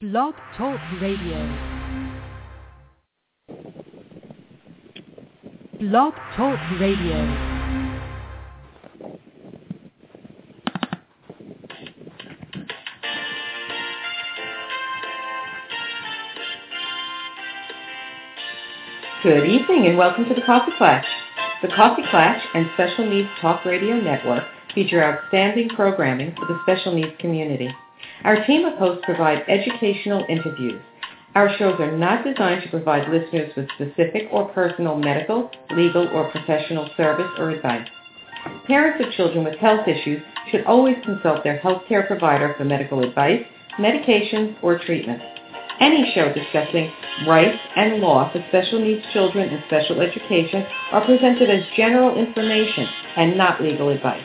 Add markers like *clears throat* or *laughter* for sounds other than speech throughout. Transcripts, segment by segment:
Blog Talk Radio. Blog Talk Radio. Good evening and welcome to the Coffee Klatch. The Coffee Klatch and Special Needs Talk Radio Network feature outstanding programming for the special needs community. Our team of hosts provide educational interviews. Our shows are not designed to provide listeners with specific or personal medical, legal, or professional service or advice. Parents of children with health issues should always consult their healthcare provider for medical advice, medications, or treatment. Any show discussing rights and law for special needs children and special education are presented as general information and not legal advice.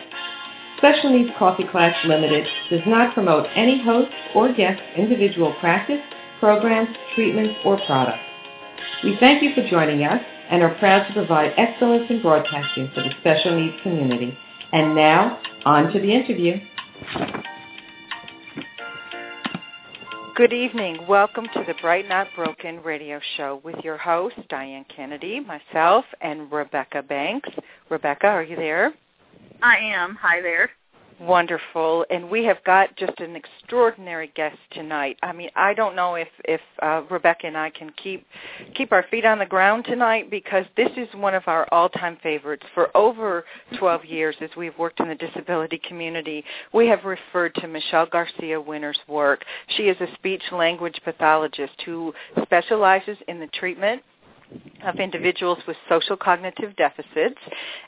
Special Needs Coffee Klatch Limited does not promote any host or guest individual practice, programs, treatments, or products. We thank you for joining us and are proud to provide excellence in broadcasting for the special needs community. And now, on to the interview. Good evening. Welcome to the Bright Not Broken radio show with your host, Diane Kennedy, myself, and Rebecca Banks. Rebecca, are you there? I am. Hi there. Wonderful. And we have got just an extraordinary guest tonight. I mean, I don't know if if uh, Rebecca and I can keep keep our feet on the ground tonight because this is one of our all-time favorites. For over 12 years as we've worked in the disability community, we have referred to Michelle Garcia Winner's work. She is a speech language pathologist who specializes in the treatment of individuals with social cognitive deficits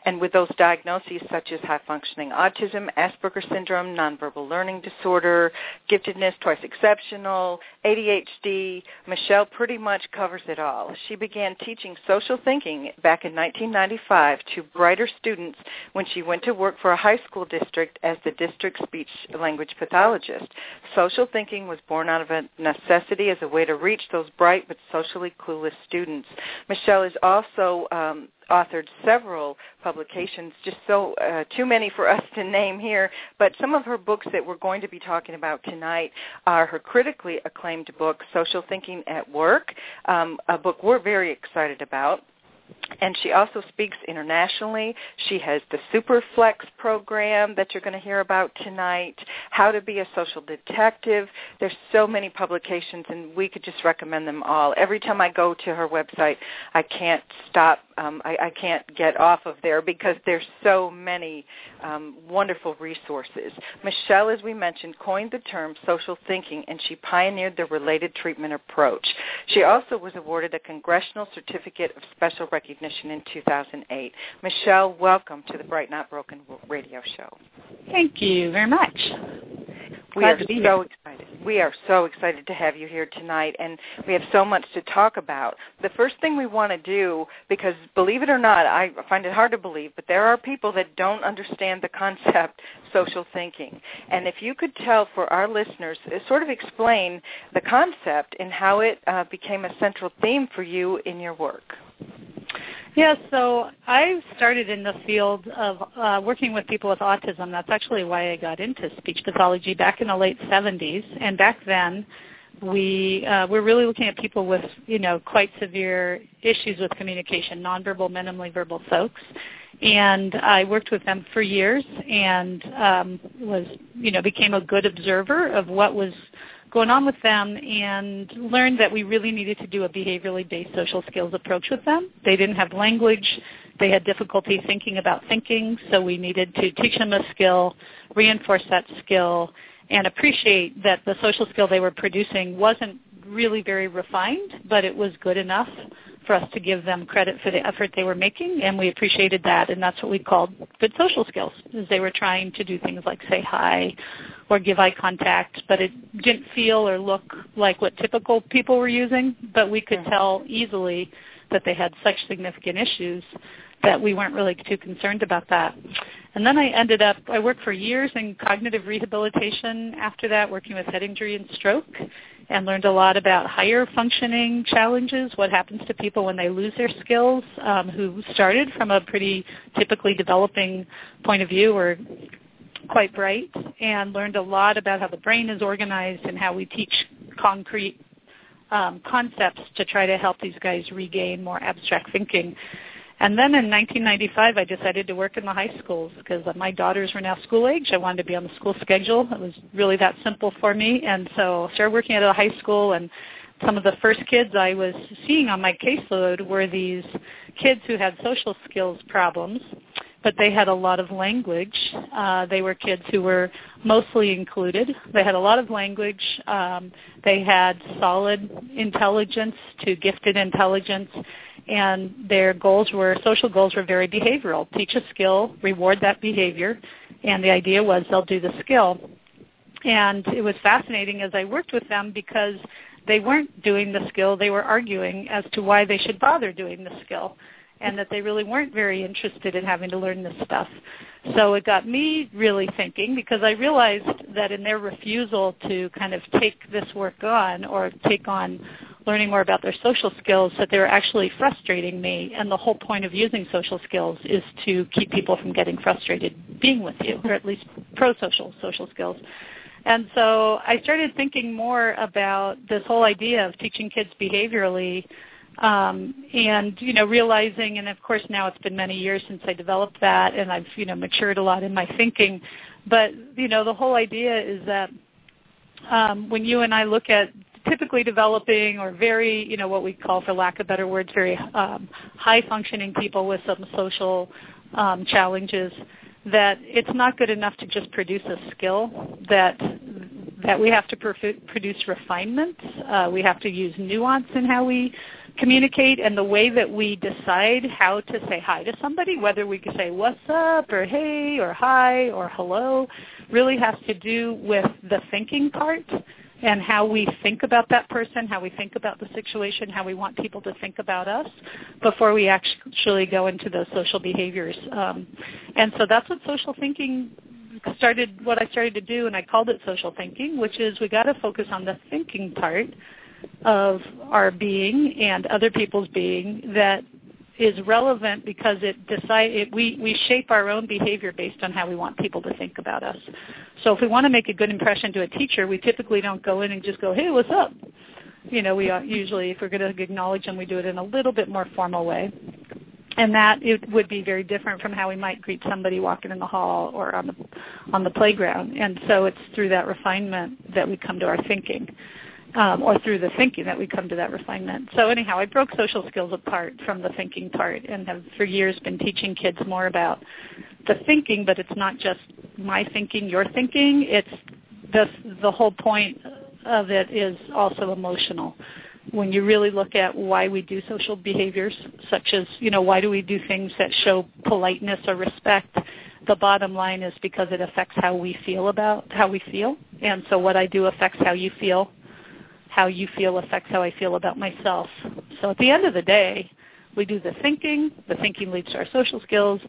and with those diagnoses such as high functioning autism, Asperger syndrome, nonverbal learning disorder, giftedness, twice exceptional, ADHD. Michelle pretty much covers it all. She began teaching social thinking back in 1995 to brighter students when she went to work for a high school district as the district speech language pathologist. Social thinking was born out of a necessity as a way to reach those bright but socially clueless students. Michelle has also um, authored several publications, just so uh, too many for us to name here, but some of her books that we're going to be talking about tonight are her critically acclaimed book, Social Thinking at Work, um, a book we're very excited about and she also speaks internationally. She has the Superflex program that you're going to hear about tonight, How to Be a Social Detective. There's so many publications, and we could just recommend them all. Every time I go to her website, I can't stop. Um, I, I can't get off of there because there's so many um, wonderful resources. Michelle, as we mentioned, coined the term social thinking, and she pioneered the related treatment approach. She also was awarded a Congressional Certificate of Special recognition in 2008. Michelle, welcome to the Bright Not Broken radio show. Thank you very much. We Glad are so excited. We are so excited to have you here tonight, and we have so much to talk about. The first thing we want to do, because believe it or not, I find it hard to believe, but there are people that don't understand the concept *laughs* social thinking. And if you could tell for our listeners, uh, sort of explain the concept and how it uh, became a central theme for you in your work. Yeah, so I started in the field of uh, working with people with autism. That's actually why I got into speech pathology back in the late 70s. And back then, we uh, we're really looking at people with you know quite severe issues with communication, nonverbal, minimally verbal folks. And I worked with them for years, and um, was you know became a good observer of what was going on with them and learned that we really needed to do a behaviorally based social skills approach with them. They didn't have language. They had difficulty thinking about thinking, so we needed to teach them a skill, reinforce that skill, and appreciate that the social skill they were producing wasn't really very refined, but it was good enough for us to give them credit for the effort they were making, and we appreciated that, and that's what we called good social skills, is they were trying to do things like say hi or give eye contact, but it didn't feel or look like what typical people were using, but we could mm. tell easily that they had such significant issues that we weren't really too concerned about that. And then I ended up, I worked for years in cognitive rehabilitation after that, working with head injury and stroke, and learned a lot about higher functioning challenges, what happens to people when they lose their skills, um, who started from a pretty typically developing point of view or quite bright and learned a lot about how the brain is organized and how we teach concrete um, concepts to try to help these guys regain more abstract thinking. And then in 1995, I decided to work in the high schools because my daughters were now school age. I wanted to be on the school schedule. It was really that simple for me. And so I started working at a high school and some of the first kids I was seeing on my caseload were these kids who had social skills problems, but they had a lot of language. Uh, they were kids who were mostly included. They had a lot of language. Um, they had solid intelligence to gifted intelligence, and their goals were social goals were very behavioral. Teach a skill, reward that behavior, and the idea was they'll do the skill. And it was fascinating as I worked with them because they weren't doing the skill, they were arguing as to why they should bother doing the skill and that they really weren't very interested in having to learn this stuff. So it got me really thinking because I realized that in their refusal to kind of take this work on or take on learning more about their social skills that they were actually frustrating me and the whole point of using social skills is to keep people from getting frustrated being with you or at least pro-social social skills. And so I started thinking more about this whole idea of teaching kids behaviorally um, and you know realizing and of course now it's been many years since I developed that and I've you know matured a lot in my thinking but you know the whole idea is that um, when you and I look at typically developing or very you know what we call for lack of better words very um, high functioning people with some social um, challenges that it's not good enough to just produce a skill that that we have to produce refinement uh, we have to use nuance in how we communicate and the way that we decide how to say hi to somebody, whether we can say what's up? or hey or hi or hello, really has to do with the thinking part and how we think about that person, how we think about the situation, how we want people to think about us before we actually go into those social behaviors. Um, and so that's what social thinking started, what I started to do, and I called it social thinking, which is we got to focus on the thinking part of our being and other people's being that is relevant because it decide it, we we shape our own behavior based on how we want people to think about us. So if we want to make a good impression to a teacher, we typically don't go in and just go, "Hey, what's up?" You know, we uh, usually if we're going to acknowledge them, we do it in a little bit more formal way. And that it would be very different from how we might greet somebody walking in the hall or on the on the playground. And so it's through that refinement that we come to our thinking um, or through the thinking that we come to that refinement. So anyhow, I broke social skills apart from the thinking part and have for years been teaching kids more about the thinking, but it's not just my thinking, your thinking. It's the the whole point of it is also emotional. When you really look at why we do social behaviors, such as you know why do we do things that show politeness or respect, the bottom line is because it affects how we feel about how we feel. And so what I do affects how you feel how you feel affects how I feel about myself. So at the end of the day, we do the thinking. The thinking leads to our social skills.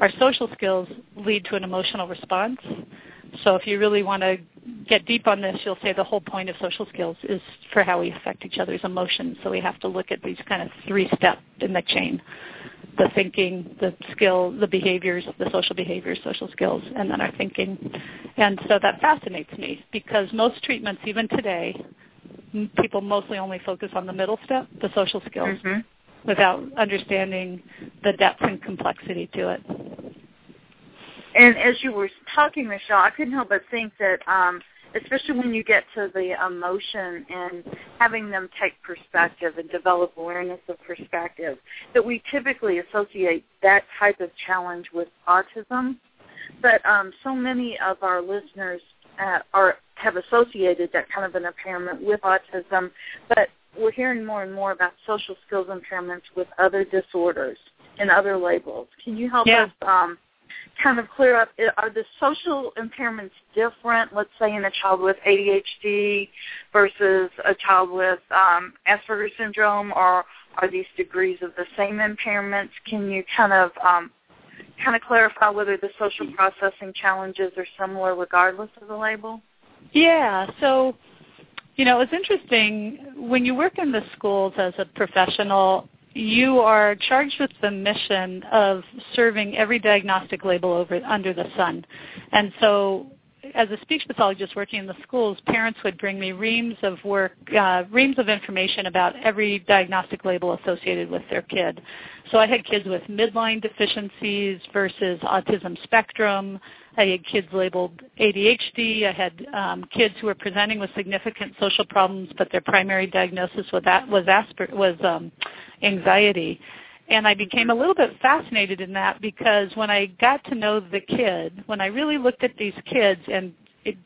Our social skills lead to an emotional response. So if you really want to get deep on this, you'll say the whole point of social skills is for how we affect each other's emotions. So we have to look at these kind of three steps in the chain. The thinking, the skill, the behaviors, the social behaviors, social skills, and then our thinking. And so that fascinates me because most treatments, even today, people mostly only focus on the middle step, the social skills, mm-hmm. without understanding the depth and complexity to it. And as you were talking, Michelle, I couldn't help but think that, um, especially when you get to the emotion and having them take perspective and develop awareness of perspective, that we typically associate that type of challenge with autism. But um, so many of our listeners uh, are have associated that kind of an impairment with autism, but we're hearing more and more about social skills impairments with other disorders and other labels. Can you help yeah. us um, kind of clear up? Are the social impairments different, let's say, in a child with ADHD versus a child with um, Asperger's syndrome, or are these degrees of the same impairments? Can you kind of um, kind of clarify whether the social processing challenges are similar regardless of the label? Yeah. So, you know, it's interesting when you work in the schools as a professional. You are charged with the mission of serving every diagnostic label over under the sun, and so as a speech pathologist working in the schools, parents would bring me reams of work, uh, reams of information about every diagnostic label associated with their kid. So I had kids with midline deficiencies versus autism spectrum. I had kids labeled ADHD. I had um, kids who were presenting with significant social problems, but their primary diagnosis was, that was, Asper- was um, anxiety. And I became a little bit fascinated in that because when I got to know the kid, when I really looked at these kids and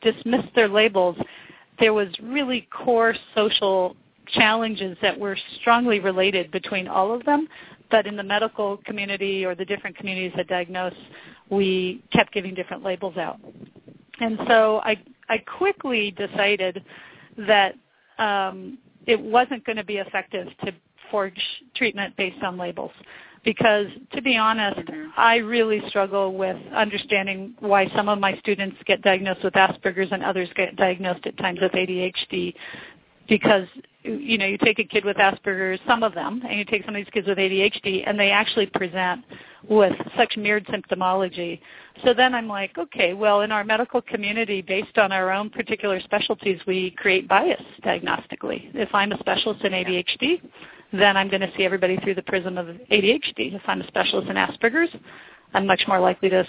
dismissed their labels, there was really core social challenges that were strongly related between all of them. But in the medical community or the different communities that diagnose, we kept giving different labels out. And so I, I quickly decided that um, it wasn't going to be effective to forge treatment based on labels because to be honest, mm-hmm. I really struggle with understanding why some of my students get diagnosed with Asperger's and others get diagnosed at times with ADHD because you know, you take a kid with Asperger's, some of them, and you take some of these kids with ADHD, and they actually present with such mirrored symptomology. So then I'm like, okay, well, in our medical community, based on our own particular specialties, we create bias diagnostically. If I'm a specialist in ADHD, then I'm going to see everybody through the prism of ADHD. If I'm a specialist in Asperger's, I'm much more likely to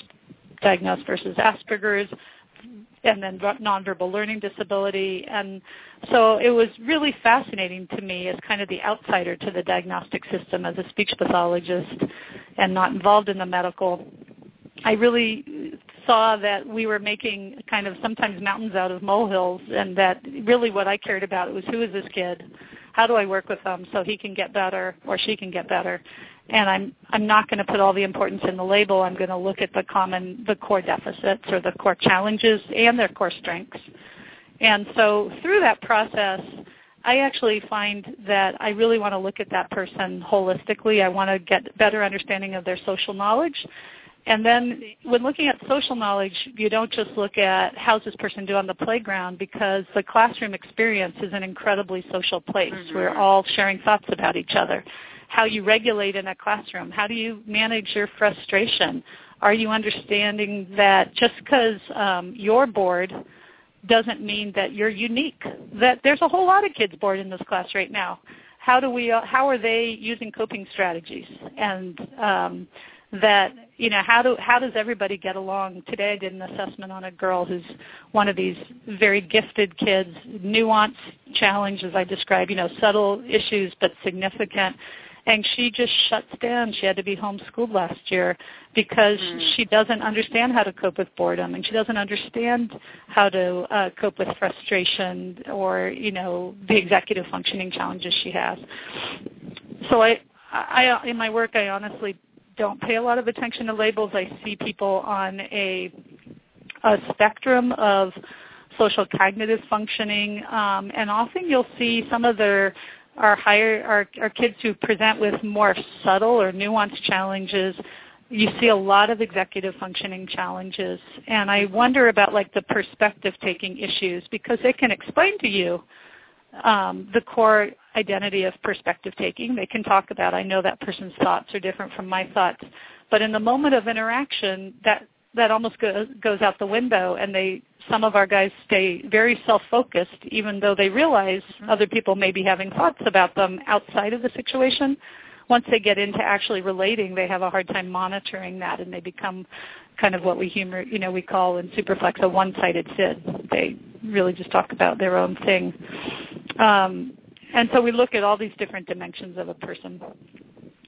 diagnose versus Asperger's and then nonverbal learning disability. And so it was really fascinating to me as kind of the outsider to the diagnostic system as a speech pathologist and not involved in the medical. I really saw that we were making kind of sometimes mountains out of molehills and that really what I cared about was who is this kid? How do I work with them so he can get better or she can get better? and I'm I'm not going to put all the importance in the label. I'm going to look at the common the core deficits or the core challenges and their core strengths. And so through that process, I actually find that I really want to look at that person holistically. I want to get better understanding of their social knowledge. And then when looking at social knowledge, you don't just look at how's this person do on the playground because the classroom experience is an incredibly social place. Mm-hmm. We're all sharing thoughts about each other how you regulate in a classroom. How do you manage your frustration? Are you understanding that just because um, you're bored doesn't mean that you're unique? That there's a whole lot of kids bored in this class right now. How do we? Uh, how are they using coping strategies? And um, that you know how do how does everybody get along today i did an assessment on a girl who's one of these very gifted kids nuance challenge as i describe you know subtle issues but significant and she just shuts down. She had to be homeschooled last year because mm. she doesn't understand how to cope with boredom, and she doesn't understand how to uh, cope with frustration or you know the executive functioning challenges she has. So I, I in my work, I honestly don't pay a lot of attention to labels. I see people on a a spectrum of social cognitive functioning, um, and often you'll see some of their our higher our, our kids who present with more subtle or nuanced challenges you see a lot of executive functioning challenges and i wonder about like the perspective taking issues because they can explain to you um, the core identity of perspective taking. They can talk about i know that person's thoughts are different from my thoughts. But in the moment of interaction that that almost goes goes out the window and they some of our guys stay very self-focused even though they realize mm-hmm. other people may be having thoughts about them outside of the situation. Once they get into actually relating they have a hard time monitoring that and they become kind of what we humor you know we call in superflex a one-sided sid. They really just talk about their own thing. Um, and so we look at all these different dimensions of a person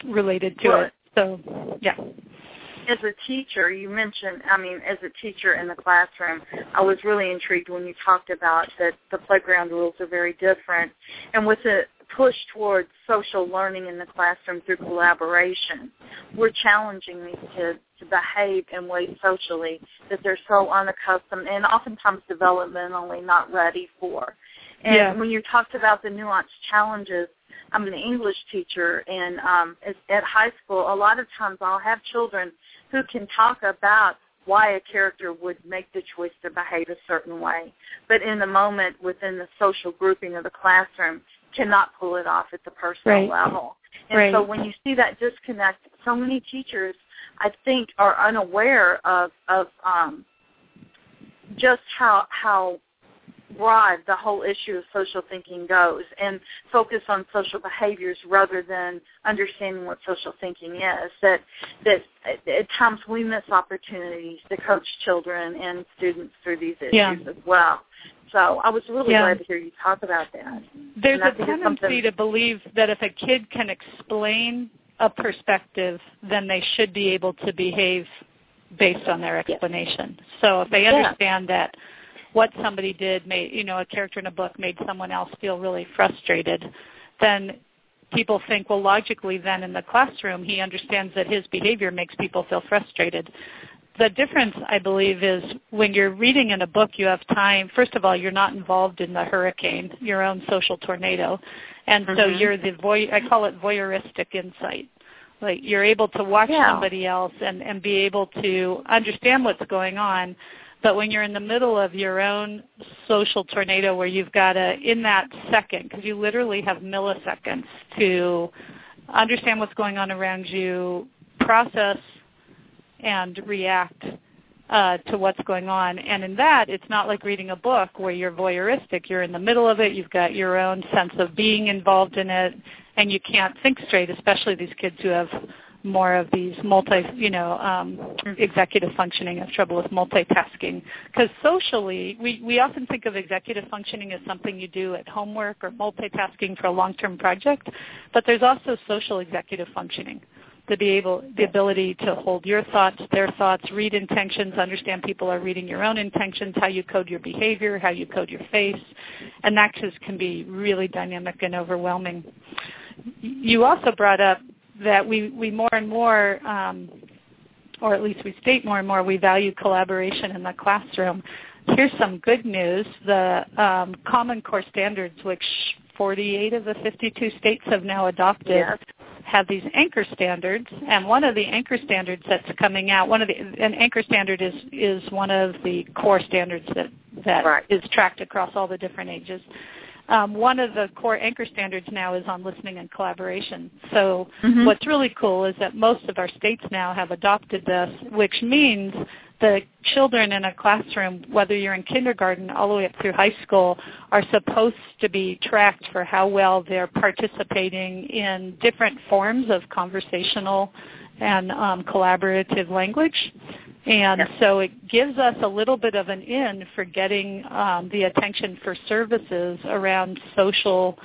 related to it so yeah as a teacher, you mentioned, I mean, as a teacher in the classroom, I was really intrigued when you talked about that the playground rules are very different. And with a push towards social learning in the classroom through collaboration, we're challenging these kids to behave in ways socially that they're so unaccustomed and oftentimes developmentally not ready for. And yeah. when you talked about the nuanced challenges, I'm an English teacher, and um, at high school, a lot of times I'll have children who can talk about why a character would make the choice to behave a certain way, but in the moment within the social grouping of the classroom cannot pull it off at the personal right. level. And right. so when you see that disconnect, so many teachers I think are unaware of of um just how how broad the whole issue of social thinking goes and focus on social behaviors rather than understanding what social thinking is that that at times we miss opportunities to coach children and students through these issues Yeah. as well so i was really Yeah. glad to hear you talk about that There's a tendency to believe that if a kid can explain a perspective, then they should be able to behave based on their explanation. So if they Yeah. understand that what somebody did made, you know, a character in a book made someone else feel really frustrated, then people think, well, logically then in the classroom he understands that his behavior makes people feel frustrated. The difference, I believe, is when you're reading in a book, you have time. First of all, you're not involved in the hurricane, your own social tornado, and so Mhm. you're the voy. I call it voyeuristic insight. Like you're able to watch Yeah. somebody else and and be able to understand what's going on. But when you're in the middle of your own social tornado, where you've got to in that second, because you literally have milliseconds to understand what's going on around you, process and react uh, to what's going on. And in that, it's not like reading a book where you're voyeuristic. You're in the middle of it. You've got your own sense of being involved in it, and you can't think straight. Especially these kids who have more of these multi, you know, um, executive functioning, have trouble with multitasking. Because socially, we we often think of executive functioning as something you do at homework or multitasking for a long-term project, but there's also social executive functioning to be able the ability to hold your thoughts, their thoughts, read intentions, understand people are reading your own intentions, how you code your behavior, how you code your face, and that just can be really dynamic and overwhelming. You also brought up that we we more and more um, or at least we state more and more we value collaboration in the classroom. Here's some good news. The um, Common Core standards, which 48 of the 52 states have now adopted, Yes. have these anchor standards, and one of the anchor standards that's coming out, one of the an anchor standard is is one of the core standards that that Right. is tracked across all the different ages. Um, one of the core anchor standards now is on listening and collaboration. So Mhm. what's really cool is that most of our states now have adopted this, which means the children in a classroom, whether you're in kindergarten all the way up through high school, are supposed to be tracked for how well they're participating in different forms of conversational and um, collaborative language. And Yes. so it gives us a little bit of an in for getting um, the attention for services around social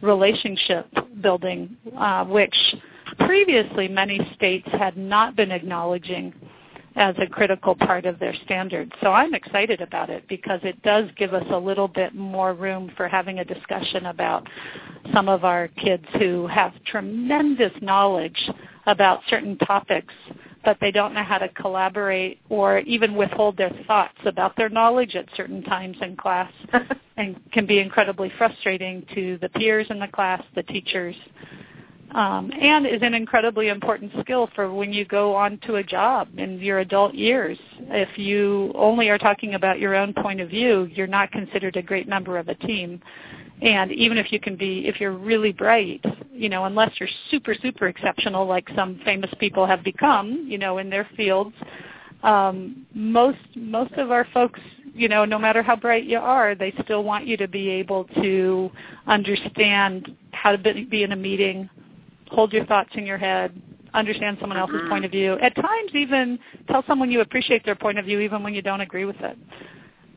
relationship building, uh, which previously many states had not been acknowledging as a critical part of their standards. So I'm excited about it because it does give us a little bit more room for having a discussion about some of our kids who have tremendous knowledge about certain topics, but they don't know how to collaborate or even withhold their thoughts about their knowledge at certain times in class *laughs* and can be incredibly frustrating to the peers in the class, the teachers, um, and is an incredibly important skill for when you go on to a job in your adult years. If you only are talking about your own point of view, you're not considered a great member of a team. And even if you can be, if you're really bright, you know, unless you're super, super exceptional, like some famous people have become, you know, in their fields, um, most most of our folks, you know, no matter how bright you are, they still want you to be able to understand how to be, in a meeting, hold your thoughts in your head, understand someone else's Mhm. point of view. At times, even tell someone you appreciate their point of view, even when you don't agree with it.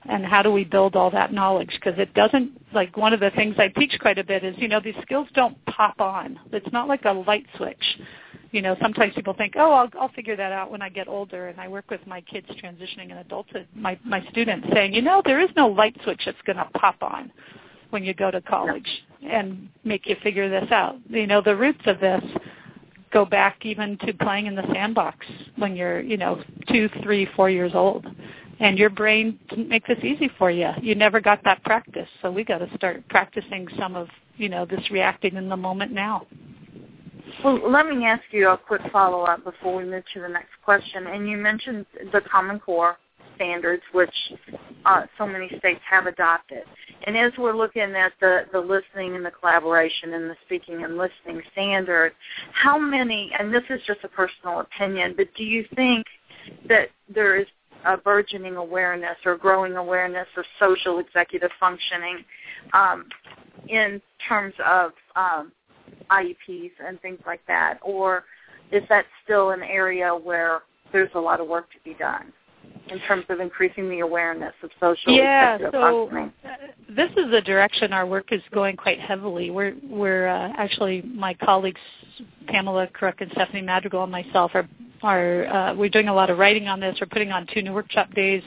And how do we build all that knowledge? Because it doesn't, like one of the things I teach quite a bit is, you know, these skills don't pop on. It's not like a light switch. You know, sometimes people think, oh, I'll, I'll figure that out when I get older. And I work with my kids transitioning in adulthood, my, my students saying, you know, there is no light switch that's going to pop on when you go to college and make you figure this out. You know, the roots of this go back even to playing in the sandbox when you're, you know, two, three, four years old. And your brain didn't make this easy for you. You never got that practice. So we got to start practicing some of, you know, this reacting in the moment now. Well, let me ask you a quick follow-up before we move to the next question. And you mentioned the Common Core standards, which uh, so many states have adopted. And as we're looking at the, the listening and the collaboration and the speaking and listening standard, how many, and this is just a personal opinion, but do you think that there is a burgeoning awareness or growing awareness of social executive functioning um, in terms of um, IEPs and things like that, or is that still an area where there's a lot of work to be done? in terms of increasing the awareness of social yeah, so uh, this is the direction our work is going quite heavily. We're we're uh, actually my colleagues Pamela Crooke and Stephanie Madrigal and myself are are uh, we're doing a lot of writing on this. We're putting on two new workshop days,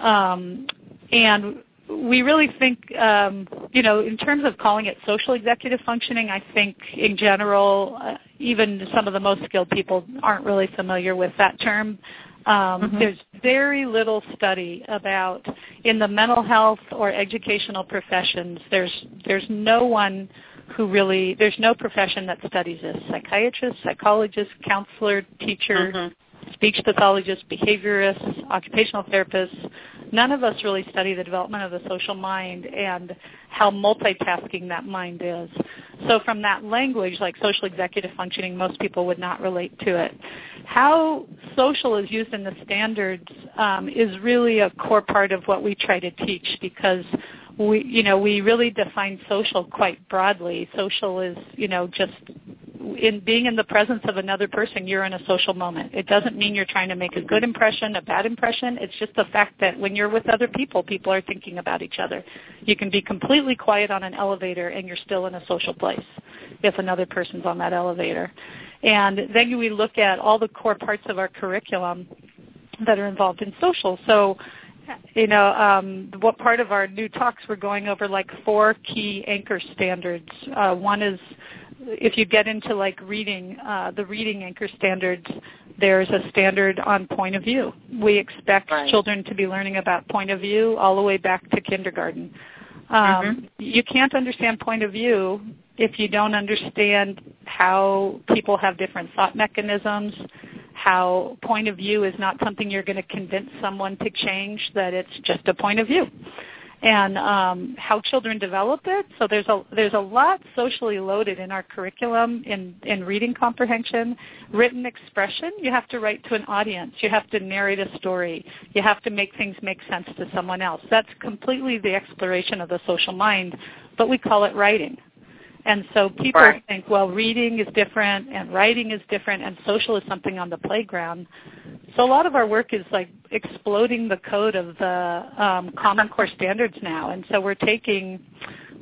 um, and we really think, um, you know, in terms of calling it social executive functioning, I think in general, uh, even some of the most skilled people aren't really familiar with that term. Um, mm-hmm. There's very little study about in the mental health or educational professions. There's there's no one who really there's no profession that studies this. Psychiatrist, psychologist, counselor, teacher, mm-hmm. speech pathologist, behaviorist, occupational therapist. None of us really study the development of the social mind and how multitasking that mind is. So from that language, like social executive functioning, most people would not relate to it. How social is used in the standards um, is really a core part of what we try to teach because we, you know, we really define social quite broadly. Social is, you know, just in being in the presence of another person, you're in a social moment. It doesn't mean you're trying to make a good impression, a bad impression. It's just the fact that when you're with other people, people are thinking about each other. You can be completely quiet on an elevator and you're still in a social place if another person's on that elevator. And then we look at all the core parts of our curriculum that are involved in social. So you know, um, what part of our new talks we're going over like four key anchor standards. Uh, one is if you get into like reading, uh, the reading anchor standards, there's a standard on point of view. We expect right. children to be learning about point of view all the way back to kindergarten. Um, mm-hmm. You can't understand point of view if you don't understand how people have different thought mechanisms, how point of view is not something you're going to convince someone to change, that it's just a point of view and um, how children develop it. So there's a there's a lot socially loaded in our curriculum in in reading comprehension, written expression. You have to write to an audience. You have to narrate a story. You have to make things make sense to someone else. That's completely the exploration of the social mind, but we call it writing. And so people right. think, well, reading is different and writing is different and social is something on the playground. So a lot of our work is like exploding the code of the um, Common Core standards now. And so we're taking,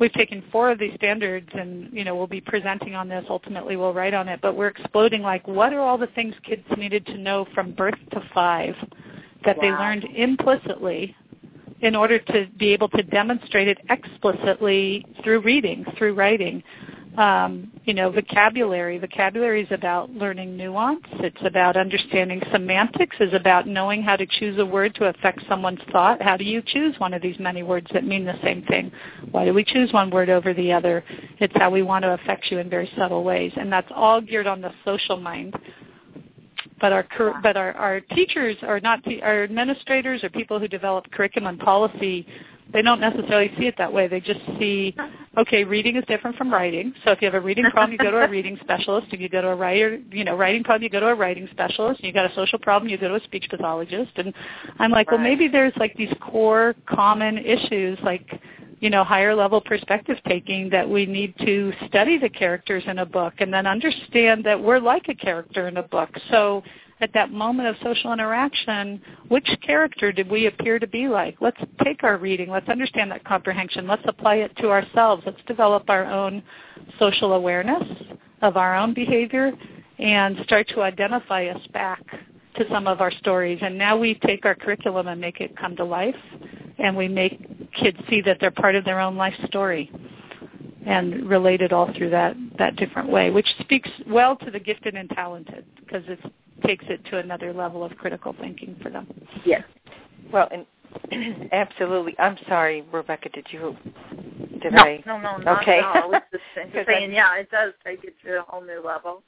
we've taken four of these standards and, you know, we'll be presenting on this. Ultimately we'll write on it. But we're exploding like what are all the things kids needed to know from birth to five that wow. they learned implicitly in order to be able to demonstrate it explicitly through reading, through writing. Um, you know, vocabulary. Vocabulary is about learning nuance. It's about understanding semantics. Is about knowing how to choose a word to affect someone's thought. How do you choose one of these many words that mean the same thing? Why do we choose one word over the other? It's how we want to affect you in very subtle ways, and that's all geared on the social mind but our but our, our teachers are not our administrators or people who develop curriculum policy they don't necessarily see it that way. They just see okay reading is different from writing. So if you have a reading problem you go to a *laughs* reading specialist. If you go to a writer you know writing problem you go to a writing specialist. If you got a social problem you go to a speech pathologist. And i'm like right. well maybe there's like these core common issues like you know, higher level perspective taking that we need to study the characters in a book and then understand that we're like a character in a book. So at that moment of social interaction, which character did we appear to be like? Let's take our reading. Let's understand that comprehension. Let's apply it to ourselves. Let's develop our own social awareness of our own behavior and start to identify us back to some of our stories. And now we take our curriculum and make it come to life and we make kids see that they're part of their own life story and relate it all through that that different way, which speaks well to the gifted and talented because it takes it to another level of critical thinking for them. Yes. Well, and *clears throat* absolutely. I'm sorry, Rebecca. Did you? Did no, I? No, no, not okay. at all. I was just *laughs* saying, yeah, it does take it to a whole new level.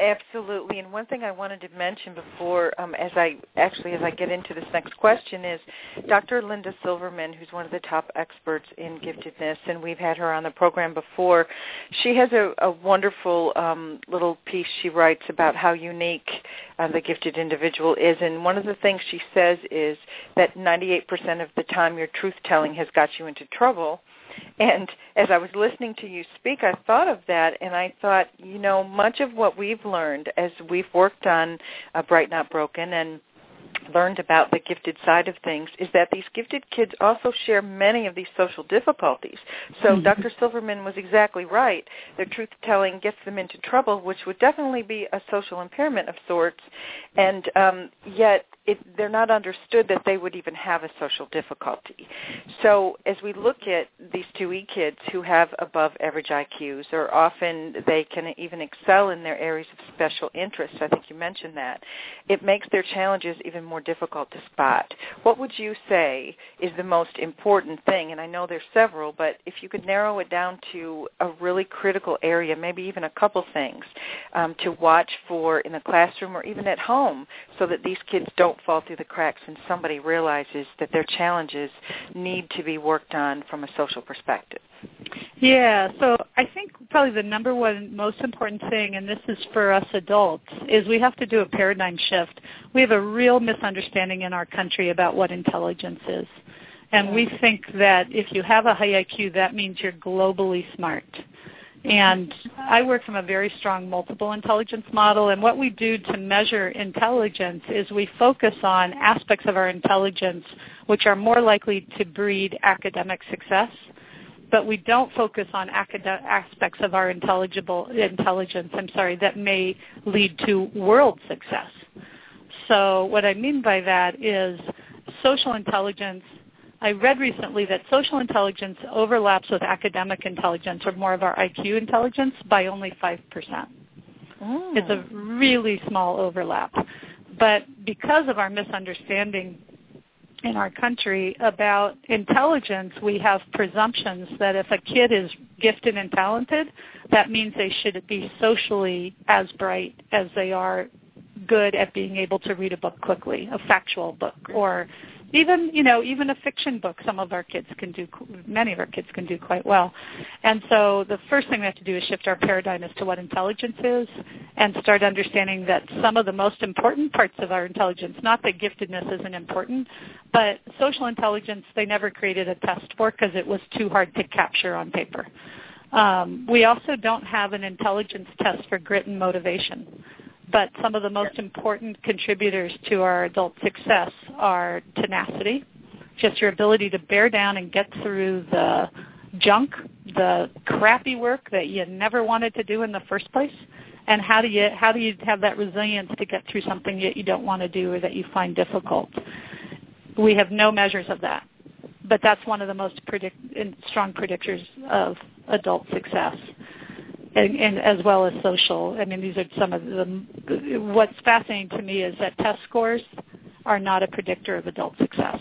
Absolutely. And one thing I wanted to mention before, um, as I actually as I get into this next question, is Dr. Linda Silverman, who's one of the top experts in giftedness, and we've had her on the program before. She has a, a wonderful um, little piece she writes about how unique uh, the gifted individual is, and one of the things she says is that 98% of the time your truth telling has got you into trouble and as I was listening to you speak, I thought of that, and I thought, you know, much of what we've learned as we've worked on uh, Bright Not Broken and learned about the gifted side of things is that these gifted kids also share many of these social difficulties. So mm-hmm. Dr. Silverman was exactly right. Their truth telling gets them into trouble, which would definitely be a social impairment of sorts, and um, yet it, they're not understood that they would even have a social difficulty. So as we look at these 2E kids who have above average IQs, or often they can even excel in their areas of special interest, I think you mentioned that, it makes their challenges even more difficult to spot. What would you say is the most important thing? And I know there's several, but if you could narrow it down to a really critical area, maybe even a couple things um, to watch for in the classroom or even at home so that these kids don't fall through the cracks and somebody realizes that their challenges need to be worked on from a social perspective. Yeah, so I think probably the number one most important thing, and this is for us adults, is we have to do a paradigm shift. We have a real misunderstanding in our country about what intelligence is. And we think that if you have a high IQ, that means you're globally smart. And I work from a very strong multiple intelligence model, and what we do to measure intelligence is we focus on aspects of our intelligence which are more likely to breed academic success but we don't focus on academic aspects of our intelligible intelligence, I'm sorry, that may lead to world success. So what I mean by that is social intelligence I read recently that social intelligence overlaps with academic intelligence or more of our IQ intelligence by only 5%. Oh. It's a really small overlap. But because of our misunderstanding in our country about intelligence, we have presumptions that if a kid is gifted and talented, that means they should be socially as bright as they are good at being able to read a book quickly, a factual book, or even you know even a fiction book some of our kids can do many of our kids can do quite well. And so the first thing we have to do is shift our paradigm as to what intelligence is and start understanding that some of the most important parts of our intelligence not that giftedness isn't important but social intelligence they never created a test for because it was too hard to capture on paper. Um, we also don't have an intelligence test for grit and motivation but some of the most important contributors to our adult success are tenacity, just your ability to bear down and get through the junk, the crappy work that you never wanted to do in the first place, and how do you how do you have that resilience to get through something that you don't want to do or that you find difficult? We have no measures of that, but that's one of the most predict, strong predictors of adult success and, and as well as social. I mean, these are some of the. What's fascinating to me is that test scores are not a predictor of adult success.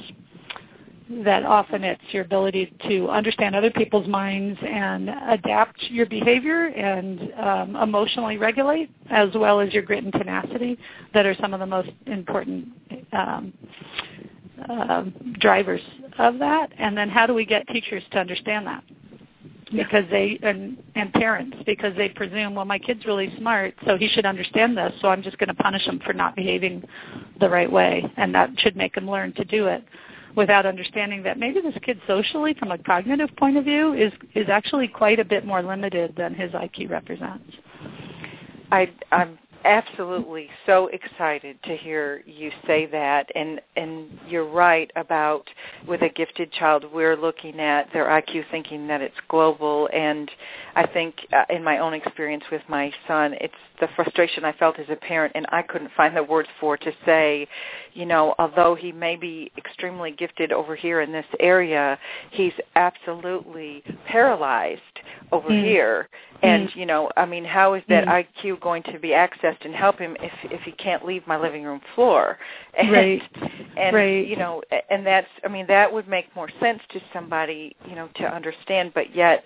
That often it's your ability to understand other people's minds and adapt your behavior and um, emotionally regulate, as well as your grit and tenacity, that are some of the most important um, uh, drivers of that. And then how do we get teachers to understand that? Because they and and parents because they presume well my kid's really smart so he should understand this so i'm just going to punish him for not behaving the right way and that should make him learn to do it without understanding that maybe this kid socially from a cognitive point of view is is actually quite a bit more limited than his iq represents. I i'm absolutely. So excited to hear you say that. And and you're right about with a gifted child we're looking at their IQ thinking that it's global. And I think uh, in my own experience with my son it's the frustration I felt as a parent and I couldn't find the words for to say. You know although he may be extremely gifted over here in this area he's absolutely paralyzed over mm. here and mm. you know i mean how is that mm. iq going to be accessed and help him if if he can't leave my living room floor *laughs* and right. and right. you know and that's i mean that would make more sense to somebody you know to understand but yet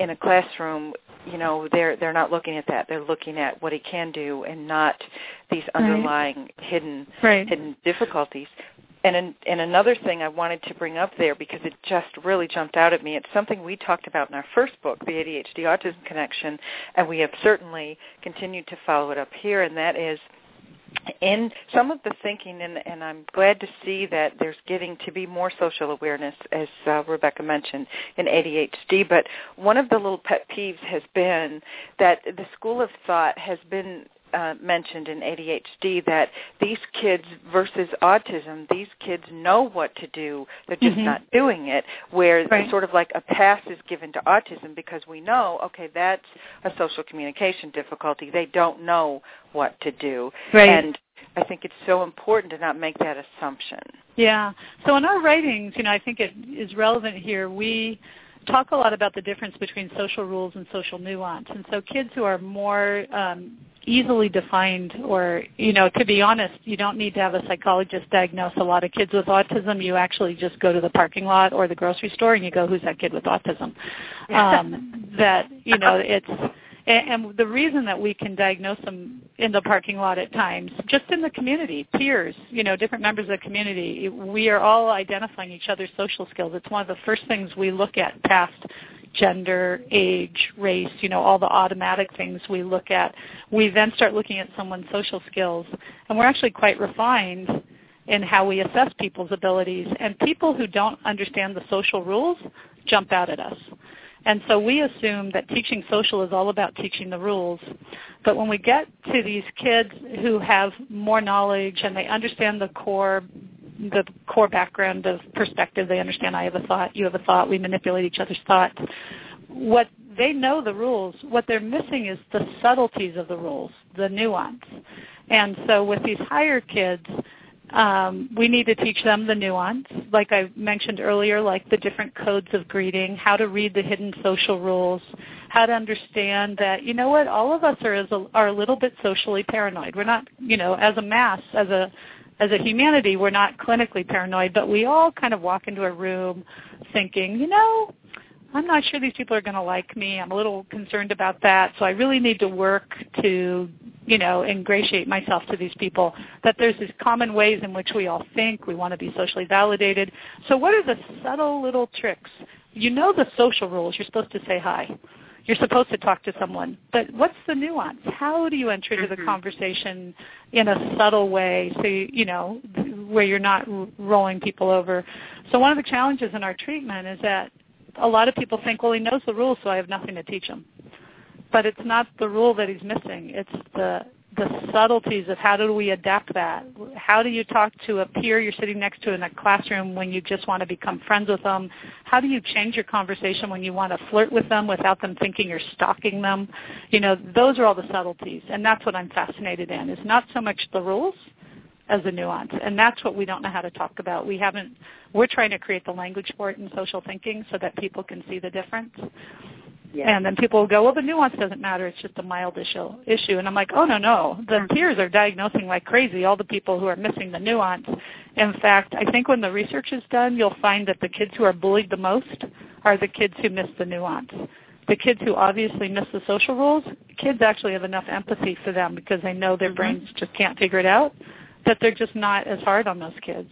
in a classroom you know they're they're not looking at that. They're looking at what he can do and not these underlying right. hidden right. hidden difficulties. And and another thing I wanted to bring up there because it just really jumped out at me. It's something we talked about in our first book, The ADHD Autism Connection, and we have certainly continued to follow it up here, and that is in some of the thinking, and, and, I'm glad to see that there's getting to be more social awareness, as uh, Rebecca mentioned, in ADHD. But one of the little pet peeves has been that the school of thought has been uh, mentioned in ADHD that these kids versus autism, these kids know what to do, they're just mm-hmm. not doing it. Where right. sort of like a pass is given to autism because we know, okay, that's a social communication difficulty. They don't know what to do, right. and I think it's so important to not make that assumption. Yeah. So in our writings, you know, I think it is relevant here. We talk a lot about the difference between social rules and social nuance. And so kids who are more um, easily defined or, you know, to be honest, you don't need to have a psychologist diagnose a lot of kids with autism. You actually just go to the parking lot or the grocery store and you go, who's that kid with autism? Um, that, you know, it's and, the reason that we can diagnose them in the parking lot at times, just in the community, peers, you know, different members of the community, we are all identifying each other's social skills. It's one of the first things we look at past gender, age, race, you know, all the automatic things we look at. We then start looking at someone's social skills, and we're actually quite refined in how we assess people's abilities. And people who don't understand the social rules jump out at us. And so we assume that teaching social is all about teaching the rules. But when we get to these kids who have more knowledge and they understand the core the core background of perspective, they understand I have a thought, you have a thought, we manipulate each other's thoughts. What they know the rules. What they're missing is the subtleties of the rules, the nuance. And so with these higher kids, um, we need to teach them the nuance, like I mentioned earlier, like the different codes of greeting, how to read the hidden social rules, how to understand that you know what, all of us are a, are a little bit socially paranoid. We're not, you know, as a mass, as a as a humanity, we're not clinically paranoid, but we all kind of walk into a room thinking, you know, I'm not sure these people are going to like me. I'm a little concerned about that. So I really need to work to, you know, ingratiate myself to these people. That there's these common ways in which we all think. We want to be socially validated. So what are the subtle little tricks? You know the social rules. You're supposed to say hi. You're supposed to talk to someone. But what's the nuance? How do you enter into the Mm-hmm. conversation in a subtle way so, you, you know, where you're not rolling people over? So one of the challenges in our treatment is that a lot of people think, well, he knows the rules, so I have nothing to teach him. But it's not the rule that he's missing. It's the the subtleties of how do we adapt that? How do you talk to a peer you're sitting next to in a classroom when you just want to become friends with them? How do you change your conversation when you want to flirt with them without them thinking you're stalking them? You know, those are all the subtleties, and that's what I'm fascinated in. Is not so much the rules as a nuance, and that's what we don't know how to talk about. We haven't. We're trying to create the language for it in social thinking so that people can see the difference. Yes. And then people will go, well, the nuance doesn't matter. It's just a mild issue. Issue. And I'm like, oh, no, no. The peers are diagnosing like crazy all the people who are missing the nuance. In fact, I think when the research is done, you'll find that the kids who are bullied the most are the kids who miss the nuance. The kids who obviously miss the social rules, kids actually have enough empathy for them because they know their Mhm. brains just can't figure it out, that they're just not as hard on those kids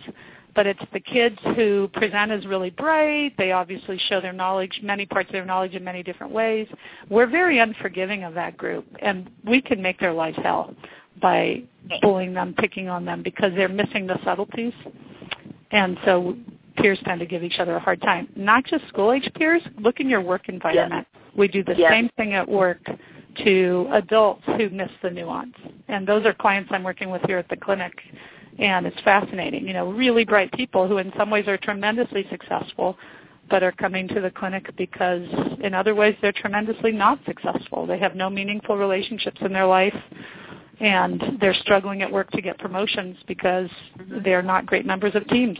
but it's the kids who present as really bright. They obviously show their knowledge, many parts of their knowledge in many different ways. We're very unforgiving of that group, and we can make their lives hell by bullying them, picking on them, because they're missing the subtleties. And so peers tend to give each other a hard time. Not just school-age peers. Look in your work environment. We do the Yes. same thing at work to adults who miss the nuance. And those are clients I'm working with here at the clinic and it's fascinating. You know, really bright people who in some ways are tremendously successful, but are coming to the clinic because in other ways they're tremendously not successful. They have no meaningful relationships in their life, and they're struggling at work to get promotions because mm-hmm. they're not great members of teams.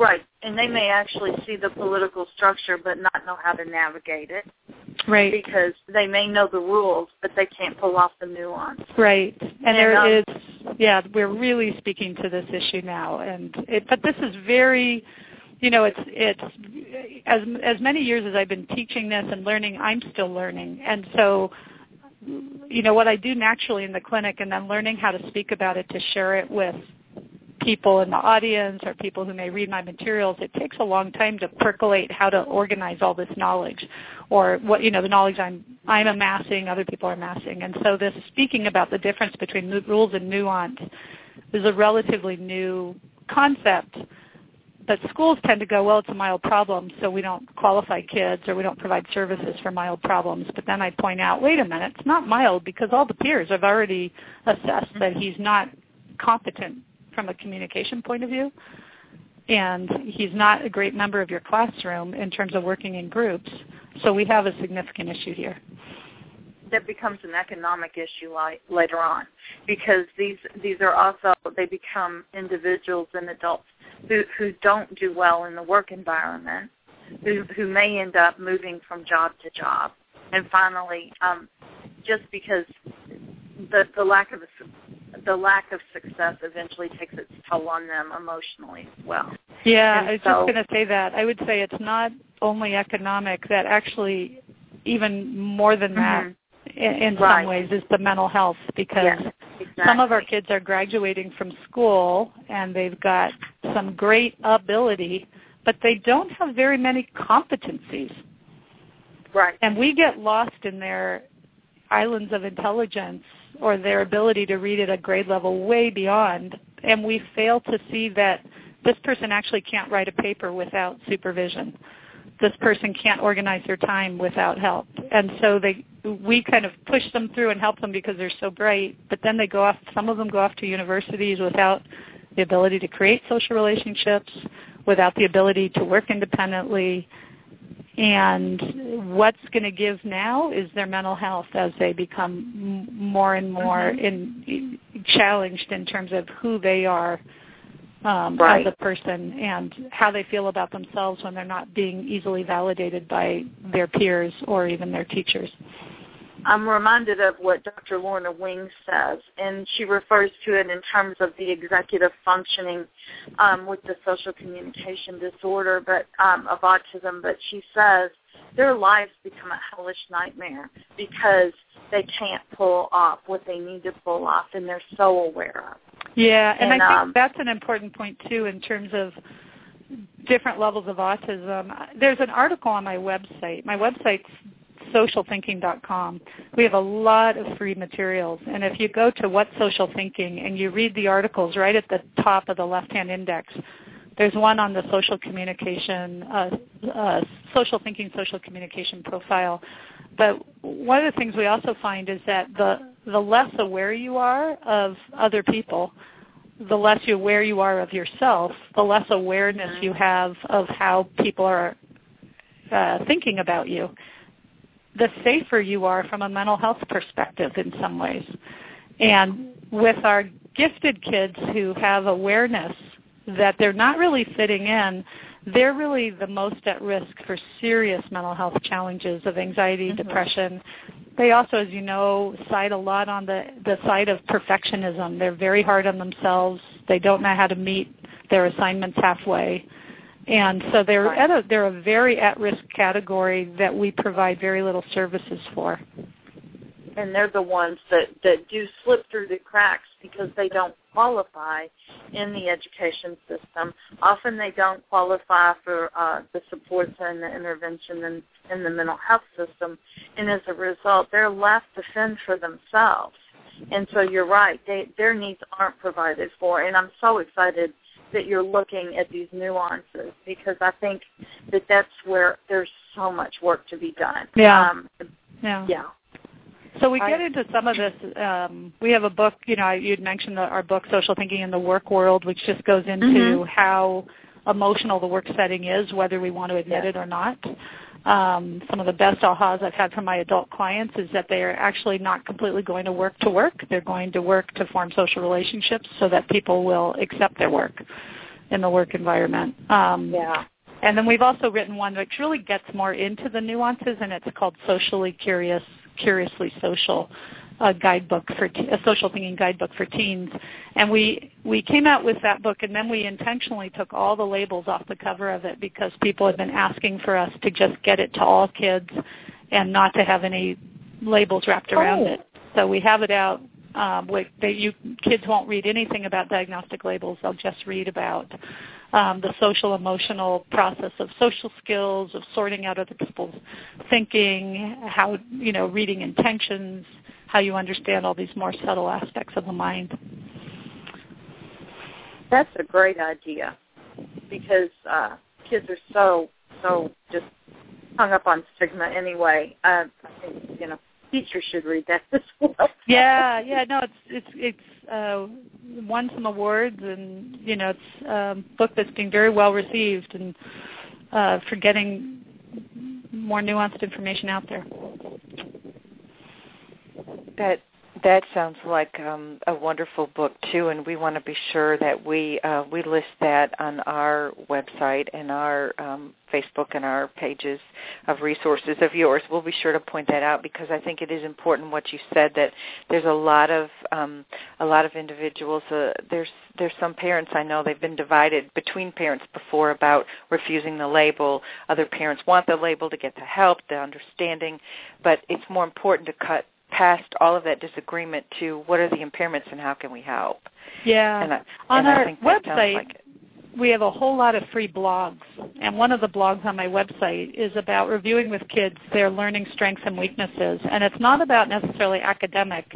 Right, and they may actually see the political structure but not know how to navigate it Right. because they may know the rules but they can't pull off the nuance. Right. And And, there um, is, yeah, we're really speaking to this issue now. And it, but this is very, you know, it's it's as as many years as I've been teaching this and learning, I'm still learning, and so you know what I do naturally in the clinic, and then learning how to speak about it to share it with people in the audience or people who may read my materials, it takes a long time to percolate how to organize all this knowledge or what you know the knowledge I'm I'm amassing, other people are amassing. And so this speaking about the difference between rules and nuance is a relatively new concept. But schools tend to go, well, it's a mild problem, so we don't qualify kids or we don't provide services for mild problems. But then I point out, wait a minute, it's not mild because all the peers have already assessed that he's not competent from a communication point of view. And he's not a great member of your classroom in terms of working in groups. So we have a significant issue here. That becomes an economic issue li- later on because these these are also they become individuals and adults who who don't do well in the work environment, who who may end up moving from job to job, and finally, um, just because the the lack of a the lack of success eventually takes its toll on them emotionally as well. Yeah, And I was so- just going to say that. I would say it's not only economic, that actually even more than that Mhm. in, in Right. some ways is the mental health because Yes, exactly. some of our kids are graduating from school and they've got some great ability, but they don't have very many competencies. right. And we get lost in their islands of intelligence or their ability to read at a grade level way beyond, and we fail to see that this person actually can't write a paper without supervision. This person can't organize their time without help. And so they we kind of push them through and help them because they're so bright, but then they go off some of them go off to universities without the ability to create social relationships, without the ability to work independently, and what's going to give now is their mental health as they become more and more in, challenged in terms of who they are um, Right. as a person and how they feel about themselves when they're not being easily validated by their peers or even their teachers. I'm reminded of what Dr. Lorna Wing says, and she refers to it in terms of the executive functioning um, with the social communication disorder, but um, of autism. But she says their lives become a hellish nightmare because they can't pull off what they need to pull off, and they're so aware of. Yeah, and, And, I think um, that's an important point too in terms of different levels of autism. There's an article on my website. My website's socialthinking.com. We have a lot of free materials, and if you go to What Social Thinking and you read the articles right at the top of the left-hand index, there's one on the social communication, uh, uh, social thinking, social communication profile. But one of the things we also find is that the the less aware you are of other people, the less you aware you are of yourself, the less awareness you have of how people are uh, thinking about you, the safer you are from a mental health perspective in some ways. And with our gifted kids who have awareness that they're not really fitting in, they're really the most at risk for serious mental health challenges of anxiety, Mhm. depression. They also, as you know, side a lot on the, the side of perfectionism. They're very hard on themselves. They don't know how to meet their assignments halfway. And so they're Right. at a, they're a very at-risk category that we provide very little services for. and they're the ones that that do slip through the cracks because they don't qualify in the education system. Often they don't qualify for uh, the supports and the intervention in, in the mental health system, and as a result, they're left to fend for themselves. And so you're right; they, their needs aren't provided for. And I'm so excited that you're looking at these nuances because I think that that's where there's so much work to be done. Yeah. Um, Yeah. yeah. So we get into some of this. Um, we have a book. You know, you'd mentioned the, our book, Social Thinking in the Work World, which just goes into Mhm. how emotional the work setting is, whether we want to admit Yeah. it or not. Um, some of the best ahas I've had from my adult clients is that they are actually not completely going to work to work. They're going to work to form social relationships so that people will accept their work in the work environment. Um, Yeah. and then we've also written one which really gets more into the nuances, and it's called Socially Curious, Curiously Social. A guidebook for te- a social thinking guidebook for teens, and we we came out with that book, and then we intentionally took all the labels off the cover of it because people had been asking for us to just get it to all kids and not to have any labels wrapped around Oh. it. So we have it out. Um, with, they, you kids won't read anything about diagnostic labels. They'll just read about um, the social emotional process of social skills, of sorting out other people's thinking, how you know reading intentions, how you understand all these more subtle aspects of the mind. That's a great idea because uh, kids are so so just hung up on stigma anyway. Uh, I think you know teachers should read that *laughs* as well. Yeah, yeah, no, it's it's it's uh, won some awards, and you know, it's a book that's being very well received, and uh, for getting more nuanced information out there. That that sounds like um, a wonderful book too, and we want to be sure that we uh, we list that on our website and our um, Facebook and our pages of resources of yours. We'll be sure to point that out because I think it is important what you said that there's a lot of um, a lot of individuals. Uh, there's there's some parents I know they've been divided between parents before about refusing the label. Other parents want the label to get the help, the understanding, but it's more important to cut past all of that disagreement to what are the impairments and how can we help. Yeah, And I, on and our website, like we have a whole lot of free blogs, and one of the blogs on my website is about reviewing with kids their learning strengths and weaknesses, and it's not about necessarily academic.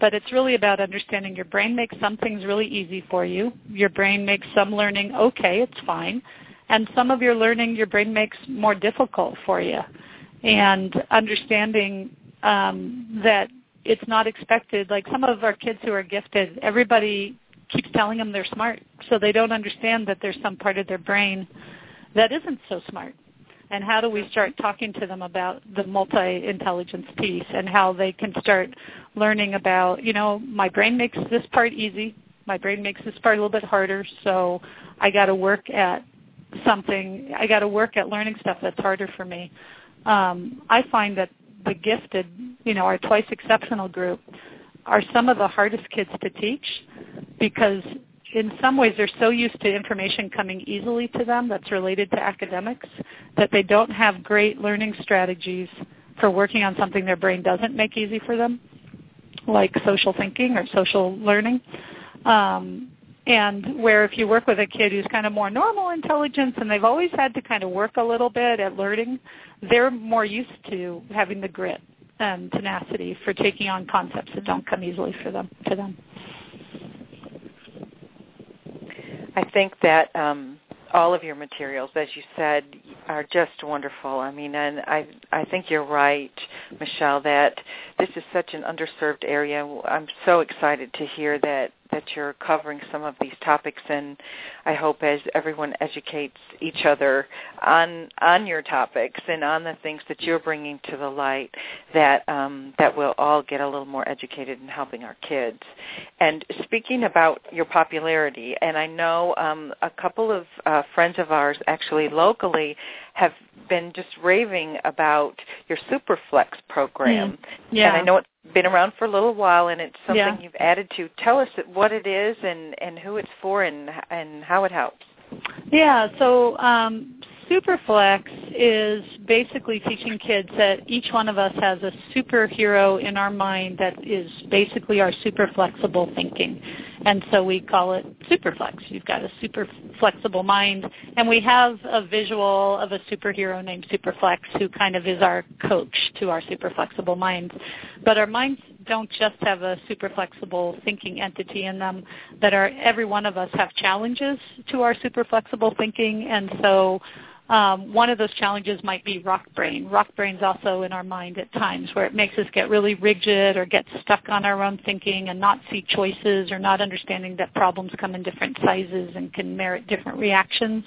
But it's really about understanding your brain makes some things really easy for you. Your brain makes some learning okay, it's fine. And some of your learning your brain makes more difficult for you. And understanding um, that it's not expected. Like some of our kids who are gifted, everybody keeps telling them they're smart, so they don't understand that there's some part of their brain that isn't so smart. And how do we start talking to them about the multi-intelligence piece and how they can start learning about, you know, my brain makes this part easy, my brain makes this part a little bit harder, so I got to work at something. I got to work at learning stuff that's harder for me. Um, I find that the gifted, you know, our twice exceptional group are some of the hardest kids to teach because in some ways they're so used to information coming easily to them that's related to academics that they don't have great learning strategies for working on something their brain doesn't make easy for them, like social thinking or social learning. Um, and where if you work with a kid who's kind of more normal intelligence and they've always had to kind of work a little bit at learning, they're more used to having the grit and tenacity for taking on concepts that don't come easily for them to them. I think that um, all of your materials, as you said, are just wonderful. I mean, and I I think you're right, Michelle, that this is such an underserved area. I'm so excited to hear that that you're covering some of these topics, and I hope as everyone educates each other on on your topics and on the things that you're bringing to the light, that um, that we'll all get a little more educated in helping our kids. And speaking about your popularity, and I know um, a couple of uh, friends of ours actually locally have been just raving about your Superflex program. Mm. Yeah. And I know it's been around for a little while and it's something Yeah. you've added to. Tell us what it is and, and who it's for and and how it helps. Yeah, so um, Superflex is basically teaching kids that each one of us has a superhero in our mind that is basically our super flexible thinking. And so we call it Superflex. You've got a super flexible mind. And we have a visual of a superhero named Superflex who kind of is our coach to our super flexible minds. But our minds don't just have a super flexible thinking entity in them that every one of us have challenges to our super flexible thinking and so um, one of those challenges might be rock brain. Rock brain's also in our mind at times where it makes us get really rigid or get stuck on our own thinking and not see choices or not understanding that problems come in different sizes and can merit different reactions.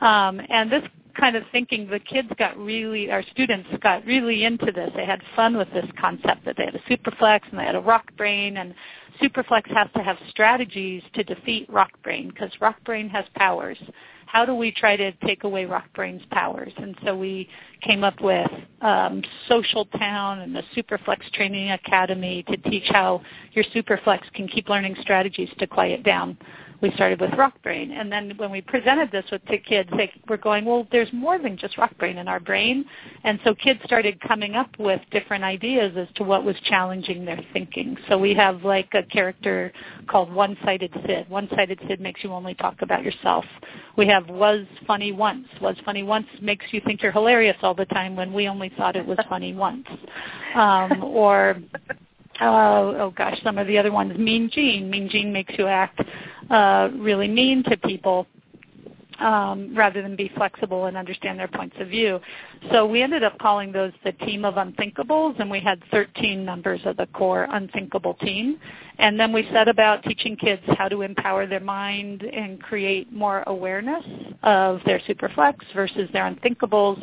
Um, and this kind of thinking the kids got really, our students got really into this. They had fun with this concept that they had a superflex and they had a rock brain and superflex has to have strategies to defeat rock brain because rock brain has powers. How do we try to take away rock brain's powers? And so we came up with um, Social Town and the Superflex Training Academy to teach how your superflex can keep learning strategies to quiet down we started with rock brain. And then when we presented this with the kids, they were going, well, there's more than just rock brain in our brain. And so kids started coming up with different ideas as to what was challenging their thinking. So we have like a character called One-Sided Sid. One-Sided Sid makes you only talk about yourself. We have Was Funny Once. Was Funny Once makes you think you're hilarious all the time when we only thought it was funny once. Um, or uh, oh gosh, some of the other ones. Mean Gene. Mean Gene makes you act uh, really mean to people um, rather than be flexible and understand their points of view. So we ended up calling those the team of unthinkables, and we had 13 members of the core unthinkable team. And then we set about teaching kids how to empower their mind and create more awareness of their superflex versus their unthinkables.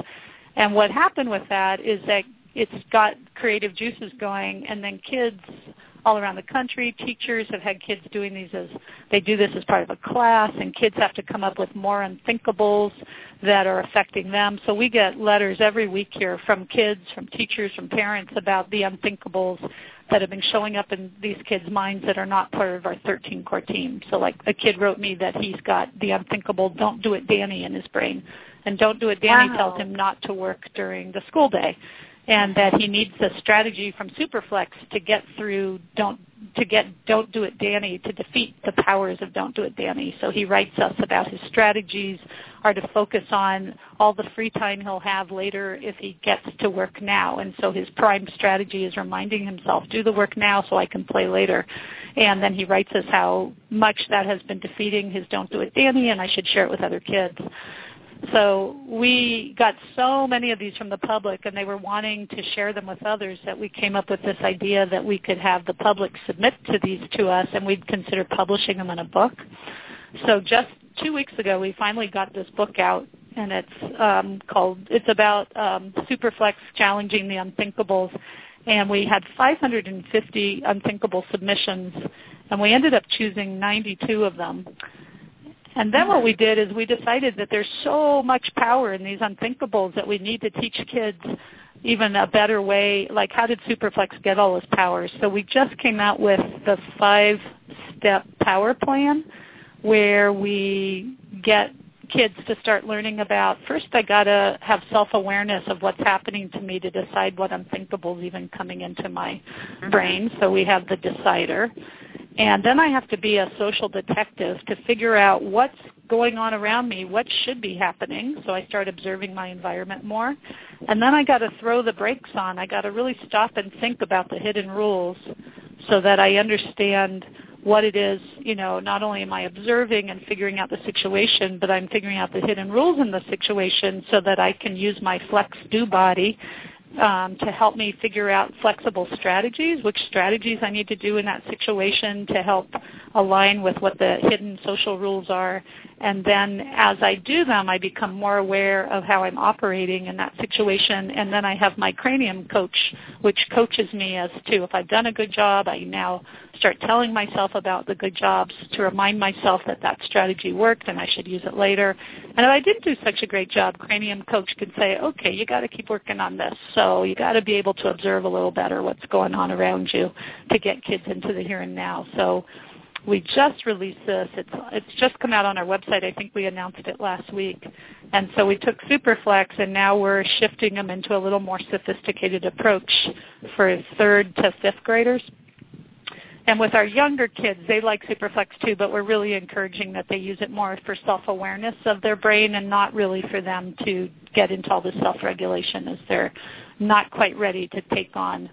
And what happened with that is that it's got creative juices going, and then kids all around the country. Teachers have had kids doing these as they do this as part of a class, and kids have to come up with more unthinkables that are affecting them. So we get letters every week here from kids, from teachers, from parents about the unthinkables that have been showing up in these kids' minds that are not part of our 13 core team. So like a kid wrote me that he's got the unthinkable don't do it Danny in his brain. And don't do it Danny wow. tells him not to work during the school day and that he needs a strategy from Superflex to get through don't to get don't do it Danny to defeat the powers of don't do it Danny. So he writes us about his strategies are to focus on all the free time he'll have later if he gets to work now. And so his prime strategy is reminding himself, do the work now so I can play later. And then he writes us how much that has been defeating his don't do it Danny and I should share it with other kids. So we got so many of these from the public and they were wanting to share them with others that we came up with this idea that we could have the public submit to these to us and we'd consider publishing them in a book. So just two weeks ago we finally got this book out and it's um, called, it's about um, Superflex challenging the unthinkables and we had 550 unthinkable submissions and we ended up choosing 92 of them. And then what we did is we decided that there's so much power in these unthinkables that we need to teach kids even a better way, like how did Superflex get all this power? So we just came out with the five-step power plan where we get kids to start learning about first I got to have self-awareness of what's happening to me to decide what unthinkable is even coming into my mm-hmm. brain. So we have the decider. And then I have to be a social detective to figure out what's going on around me, what should be happening. So I start observing my environment more. And then I got to throw the brakes on. I got to really stop and think about the hidden rules so that I understand what it is, you know, not only am I observing and figuring out the situation, but I'm figuring out the hidden rules in the situation so that I can use my flex do body um, to help me figure out flexible strategies, which strategies I need to do in that situation to help align with what the hidden social rules are. And then as I do them, I become more aware of how I'm operating in that situation. And then I have my cranium coach, which coaches me as to if I've done a good job, I now start telling myself about the good jobs to remind myself that that strategy worked and I should use it later. And if I didn't do such a great job, Cranium Coach could say, okay, you got to keep working on this. So you got to be able to observe a little better what's going on around you to get kids into the here and now. So we just released this. It's it's just come out on our website. I think we announced it last week. And so we took Superflex and now we're shifting them into a little more sophisticated approach for third to fifth graders. And with our younger kids, they like Superflex too, but we're really encouraging that they use it more for self-awareness of their brain and not really for them to get into all the self-regulation as they're not quite ready to take on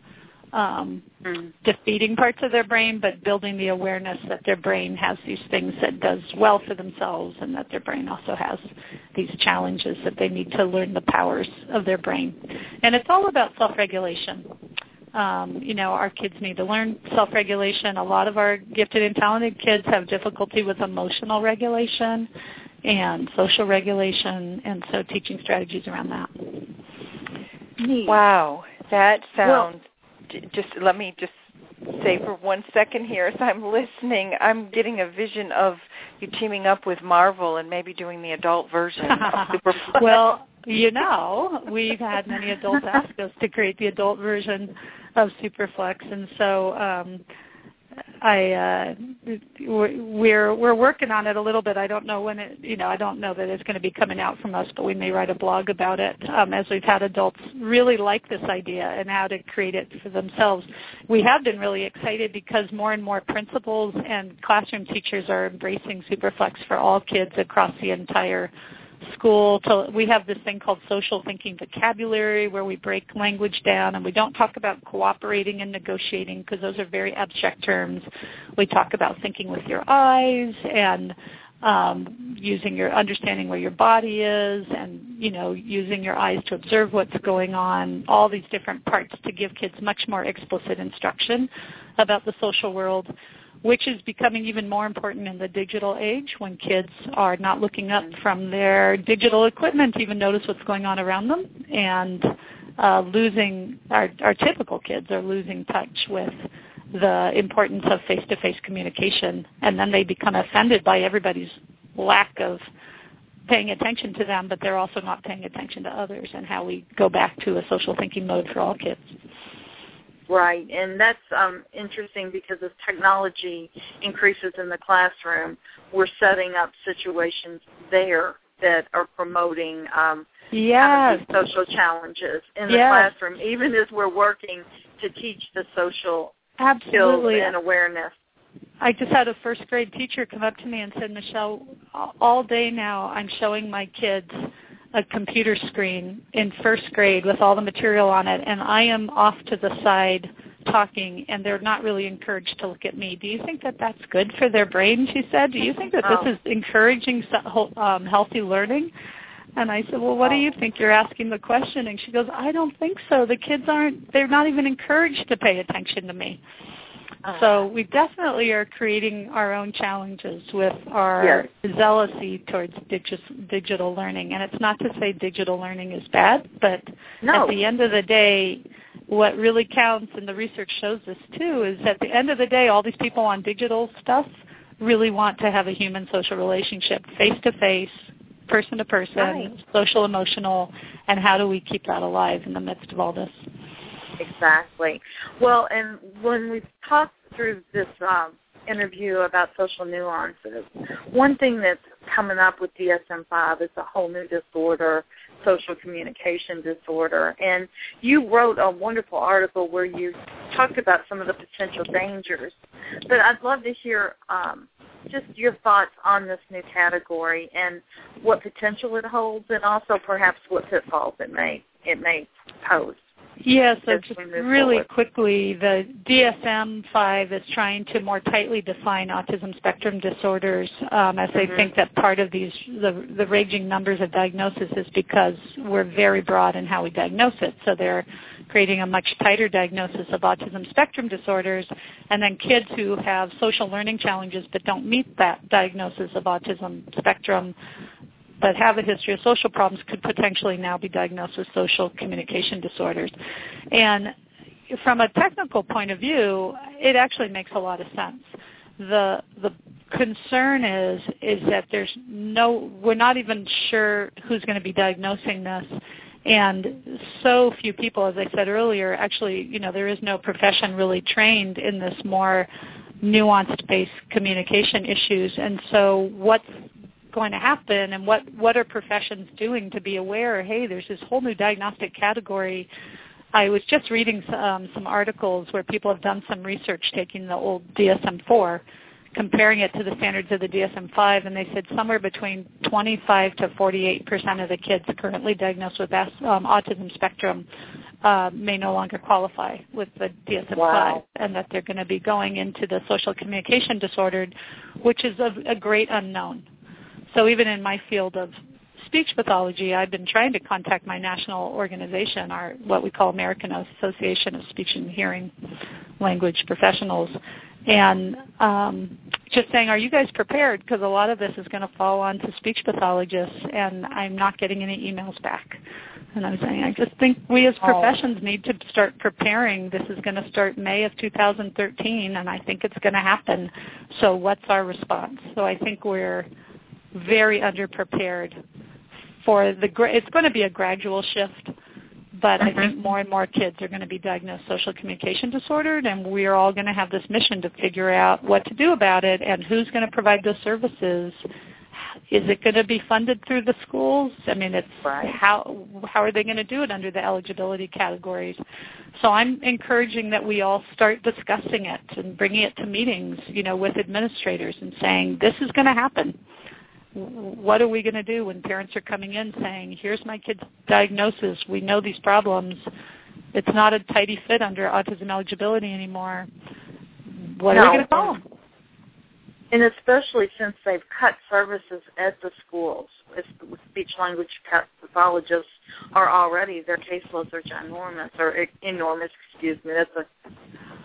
um, mm. defeating parts of their brain, but building the awareness that their brain has these things that does well for themselves and that their brain also has these challenges that they need to learn the powers of their brain. And it's all about self-regulation. Um, you know, our kids need to learn self-regulation. A lot of our gifted and talented kids have difficulty with emotional regulation. and social regulation, and so teaching strategies around that. Neat. Wow, that sounds. Well, just let me just say for one second here as I'm listening, I'm getting a vision of you teaming up with Marvel and maybe doing the adult version of *laughs* Superflex. well, you know, we've had many adults ask us to create the adult version of Superflex, and so um, I uh, we're we're working on it a little bit. I don't know when it you know I don't know that it's going to be coming out from us, but we may write a blog about it um, as we've had adults really like this idea and how to create it for themselves. We have been really excited because more and more principals and classroom teachers are embracing Superflex for all kids across the entire school to we have this thing called social thinking vocabulary where we break language down and we don't talk about cooperating and negotiating because those are very abstract terms. We talk about thinking with your eyes and um, using your understanding where your body is and you know using your eyes to observe what's going on. All these different parts to give kids much more explicit instruction about the social world which is becoming even more important in the digital age when kids are not looking up from their digital equipment to even notice what's going on around them and uh, losing our, our typical kids are losing touch with the importance of face-to-face communication and then they become offended by everybody's lack of paying attention to them but they're also not paying attention to others and how we go back to a social thinking mode for all kids. Right, and that's um, interesting because as technology increases in the classroom, we're setting up situations there that are promoting um, yes. social challenges in the yes. classroom, even as we're working to teach the social Absolutely. skills and awareness. I just had a first grade teacher come up to me and said, Michelle, all day now I'm showing my kids a computer screen in first grade with all the material on it, and I am off to the side talking, and they're not really encouraged to look at me. Do you think that that's good for their brain? She said. Do you think that oh. this is encouraging um, healthy learning? And I said, well, what do you think? You're asking the question. And she goes, I don't think so. The kids aren't, they're not even encouraged to pay attention to me. Uh-huh. So we definitely are creating our own challenges with our yes. zealousy towards digi- digital learning. And it's not to say digital learning is bad, but no. at the end of the day, what really counts, and the research shows this too, is at the end of the day, all these people on digital stuff really want to have a human social relationship, face to face, person to person, social emotional, and how do we keep that alive in the midst of all this? Exactly. Well, and when we've talked through this um, interview about social nuances, one thing that's coming up with DSM-5 is a whole new disorder, social communication disorder. And you wrote a wonderful article where you talked about some of the potential dangers. But I'd love to hear um, just your thoughts on this new category and what potential it holds, and also perhaps what pitfalls it may it may pose. Yeah, so just really forward. quickly, the DSM-5 is trying to more tightly define autism spectrum disorders, um, as they Mhm. think that part of these the, the raging numbers of diagnosis is because we're very broad in how we diagnose it. So they're creating a much tighter diagnosis of autism spectrum disorders, and then kids who have social learning challenges but don't meet that diagnosis of autism spectrum but have a history of social problems could potentially now be diagnosed with social communication disorders. And from a technical point of view, it actually makes a lot of sense. The the concern is is that there's no we're not even sure who's going to be diagnosing this and so few people as I said earlier actually you know there is no profession really trained in this more nuanced based communication issues and so what's going to happen and what what are professions doing to be aware hey there's this whole new diagnostic category i was just reading um, some articles where people have done some research taking the old dsm-4 comparing it to the standards of the dsm-5 and they said somewhere between 25 to 48 percent of the kids currently diagnosed with um, autism spectrum uh, may no longer qualify with the DSM-5, wow. and that they're going to be going into the social communication disorder, which is a, a great unknown. So even in my field of speech pathology, I've been trying to contact my national organization, our what we call American Association of Speech and Hearing Language Professionals, and um, just saying, are you guys prepared? Because a lot of this is going to fall onto speech pathologists, and I'm not getting any emails back. And I'm saying, I just think we as professions oh. need to start preparing. This is going to start May of 2013, and I think it's going to happen. So what's our response? So I think we're very underprepared for the. It's going to be a gradual shift but I think mm-hmm. more and more kids are going to be diagnosed social communication disordered, and we are all going to have this mission to figure out what to do about it and who's going to provide those services. Is it going to be funded through the schools? I mean, it's right. how how are they going to do it under the eligibility categories? So I'm encouraging that we all start discussing it and bringing it to meetings, you know, with administrators and saying this is going to happen what are we going to do when parents are coming in saying, here's my kid's diagnosis, we know these problems, it's not a tidy fit under autism eligibility anymore. What no. are we going to call them? And especially since they've cut services at the schools, speech language pathologists are already, their caseloads are ginormous, or enormous, excuse me, that's a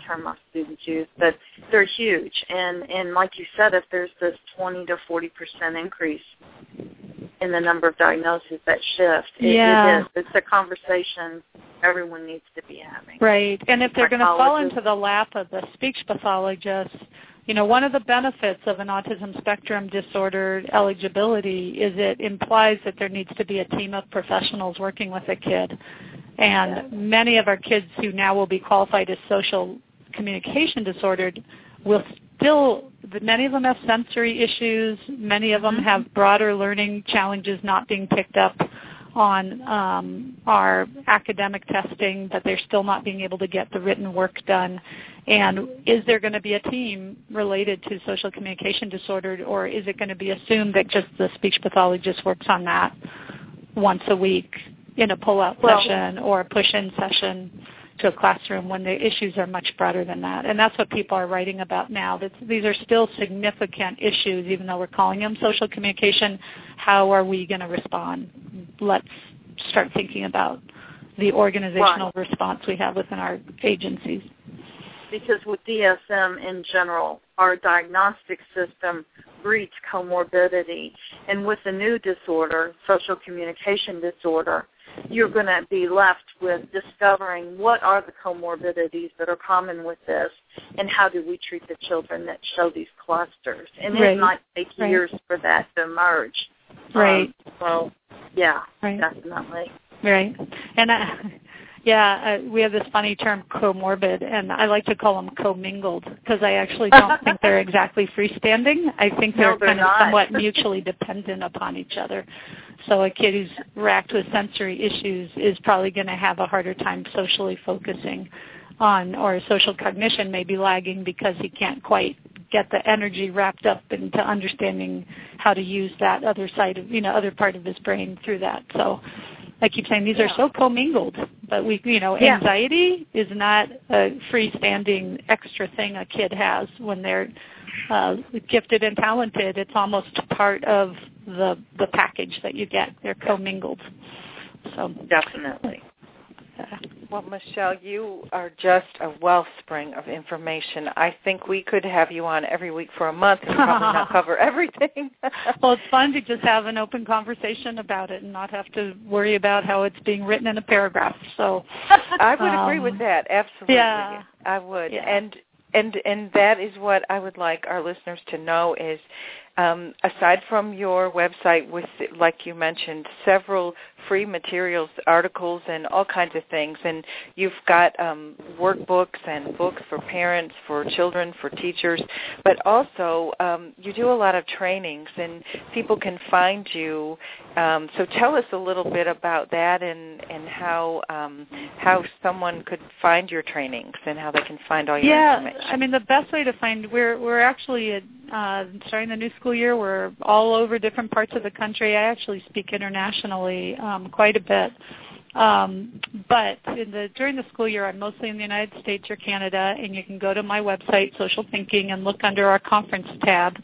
term my students use, but they're huge. And and like you said, if there's this 20 to 40 percent increase in the number of diagnoses that shift, it, yeah. it is. It's a conversation everyone needs to be having. Right. And if they're going to fall into the lap of the speech pathologist, you know, one of the benefits of an autism spectrum disorder eligibility is it implies that there needs to be a team of professionals working with a kid. And many of our kids who now will be qualified as social communication disordered will still many of them have sensory issues. Many of them mm-hmm. have broader learning challenges not being picked up on um, our academic testing but they're still not being able to get the written work done. And is there going to be a team related to social communication disorder or is it going to be assumed that just the speech pathologist works on that once a week in a pull-out well, session or a push-in session to a classroom when the issues are much broader than that. And that's what people are writing about now. That these are still significant issues, even though we're calling them social communication. How are we going to respond? Let's start thinking about the organizational right. response we have within our agencies. Because with DSM in general, our diagnostic system breeds comorbidity. And with the new disorder, social communication disorder, you're going to be left with discovering what are the comorbidities that are common with this and how do we treat the children that show these clusters. And right. it might take right. years for that to emerge. Right. Um, so, yeah, right. definitely. Right. And uh, yeah, uh, we have this funny term comorbid, and I like to call them commingled because I actually don't think *laughs* they're exactly freestanding. I think they're, no, they're kind not. of somewhat *laughs* mutually dependent upon each other. So a kid who's racked with sensory issues is probably going to have a harder time socially focusing on, or social cognition may be lagging because he can't quite get the energy wrapped up into understanding how to use that other side of, you know, other part of his brain through that. So I keep saying these yeah. are so commingled, but we, you know, yeah. anxiety is not a freestanding extra thing a kid has when they're uh, gifted and talented. It's almost part of the the package that you get. They're commingled. So definitely. Well, Michelle, you are just a wellspring of information. I think we could have you on every week for a month and probably not *laughs* cover everything. *laughs* well, it's fun to just have an open conversation about it and not have to worry about how it's being written in a paragraph. So I would um, agree with that. Absolutely. Yeah. I would. Yeah. And and and that is what I would like our listeners to know is um, aside from your website with like you mentioned several free materials articles and all kinds of things and you've got um, workbooks and books for parents for children for teachers but also um, you do a lot of trainings and people can find you um, so tell us a little bit about that and and how um, how someone could find your trainings and how they can find all your yeah, information. I mean the best way to find we're we're actually uh, starting the new school year. We're all over different parts of the country. I actually speak internationally um, quite a bit. Um, but in the, during the school year, I'm mostly in the United States or Canada, and you can go to my website, Social Thinking, and look under our conference tab,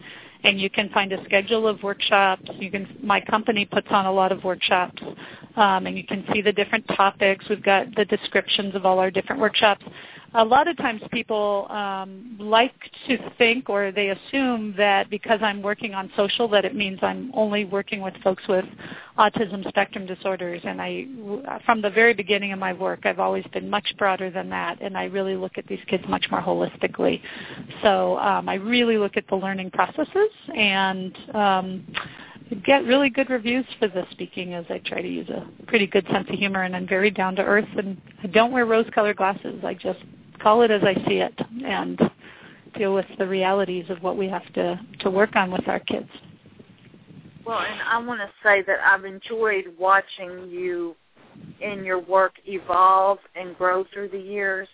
and you can find a schedule of workshops. You can my company puts on a lot of workshops, um, and you can see the different topics. We've got the descriptions of all our different workshops. A lot of times people um, like to think or they assume that because I'm working on social that it means I'm only working with folks with autism spectrum disorders. And I, from the very beginning of my work, I've always been much broader than that, and I really look at these kids much more holistically. So um, I really look at the learning processes and. Um, get really good reviews for the speaking as I try to use a pretty good sense of humor and I'm very down to earth and I don't wear rose colored glasses. I just call it as I see it and deal with the realities of what we have to, to work on with our kids. Well, and I want to say that I've enjoyed watching you in your work evolve and grow through the years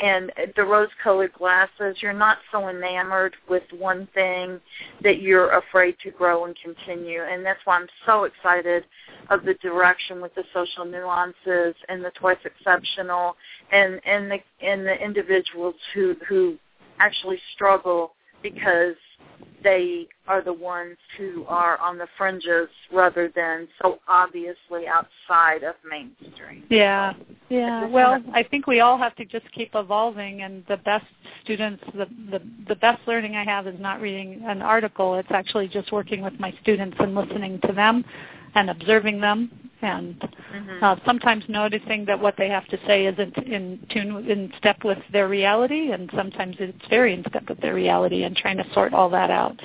and the rose-colored glasses, you're not so enamored with one thing that you're afraid to grow and continue. And that's why I'm so excited of the direction with the social nuances and the twice exceptional and and the and the individuals who who actually struggle because they are the ones who are on the fringes rather than so obviously outside of mainstream. Yeah, yeah. Well, I think we all have to just keep evolving, and the best students, the the, the best learning I have is not reading an article. It's actually just working with my students and listening to them and observing them and mm-hmm. uh, sometimes noticing that what they have to say isn't in tune in step with their reality and sometimes it's very in step with their reality and trying to sort all that out.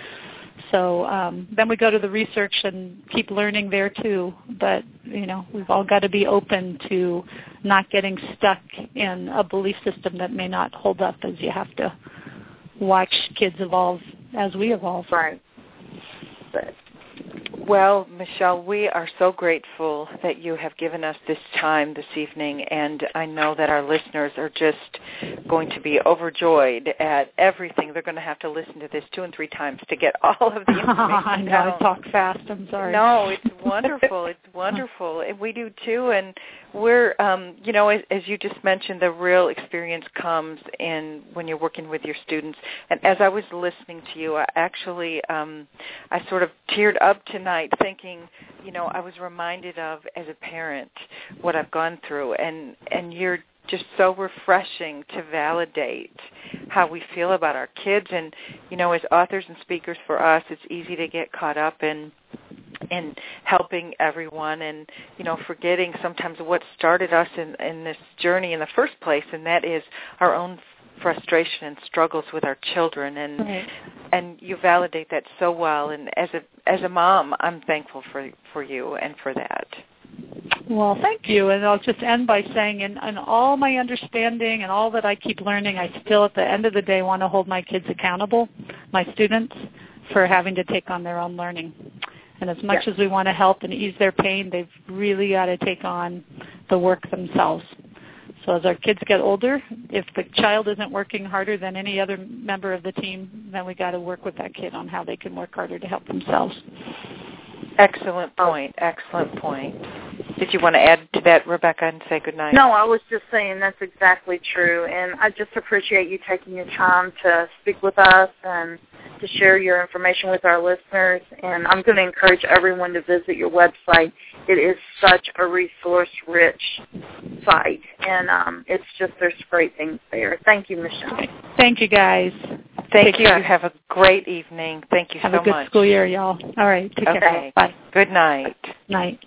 So um, then we go to the research and keep learning there too. But you know we've all got to be open to not getting stuck in a belief system that may not hold up as you have to watch kids evolve as we evolve. Right. But well, Michelle, we are so grateful that you have given us this time this evening, and I know that our listeners are just going to be overjoyed at everything. They're going to have to listen to this two and three times to get all of the *laughs* information. I know I talk fast. I'm sorry. No, it's wonderful. it's wonderful, and we do too. And we're, um, you know, as, as you just mentioned, the real experience comes in when you're working with your students. And as I was listening to you, I actually, um, I sort of teared up tonight, thinking, you know, I was reminded of as a parent what I've gone through, and and you're just so refreshing to validate how we feel about our kids and you know as authors and speakers for us it's easy to get caught up in in helping everyone and you know forgetting sometimes what started us in in this journey in the first place and that is our own frustration and struggles with our children and and you validate that so well and as a as a mom I'm thankful for for you and for that. Well, thank you. And I'll just end by saying in, in all my understanding and all that I keep learning, I still at the end of the day want to hold my kids accountable, my students, for having to take on their own learning. And as much as we want to help and ease their pain, they've really got to take on the work themselves. So as our kids get older, if the child isn't working harder than any other member of the team, then we got to work with that kid on how they can work harder to help themselves. Excellent point. Excellent point. Did you want to add to that, Rebecca, and say good night? No, I was just saying that's exactly true, and I just appreciate you taking your time to speak with us and to share your information with our listeners. And I'm going to encourage everyone to visit your website. It is such a resource-rich site, and um, it's just there's great things there. Thank you, Michelle. Thank you, guys. Thank take you. Care. Have a great evening. Thank you Have so much. Have a good much. school year, y'all. All right. Take okay. care. Bye. Good night. Night.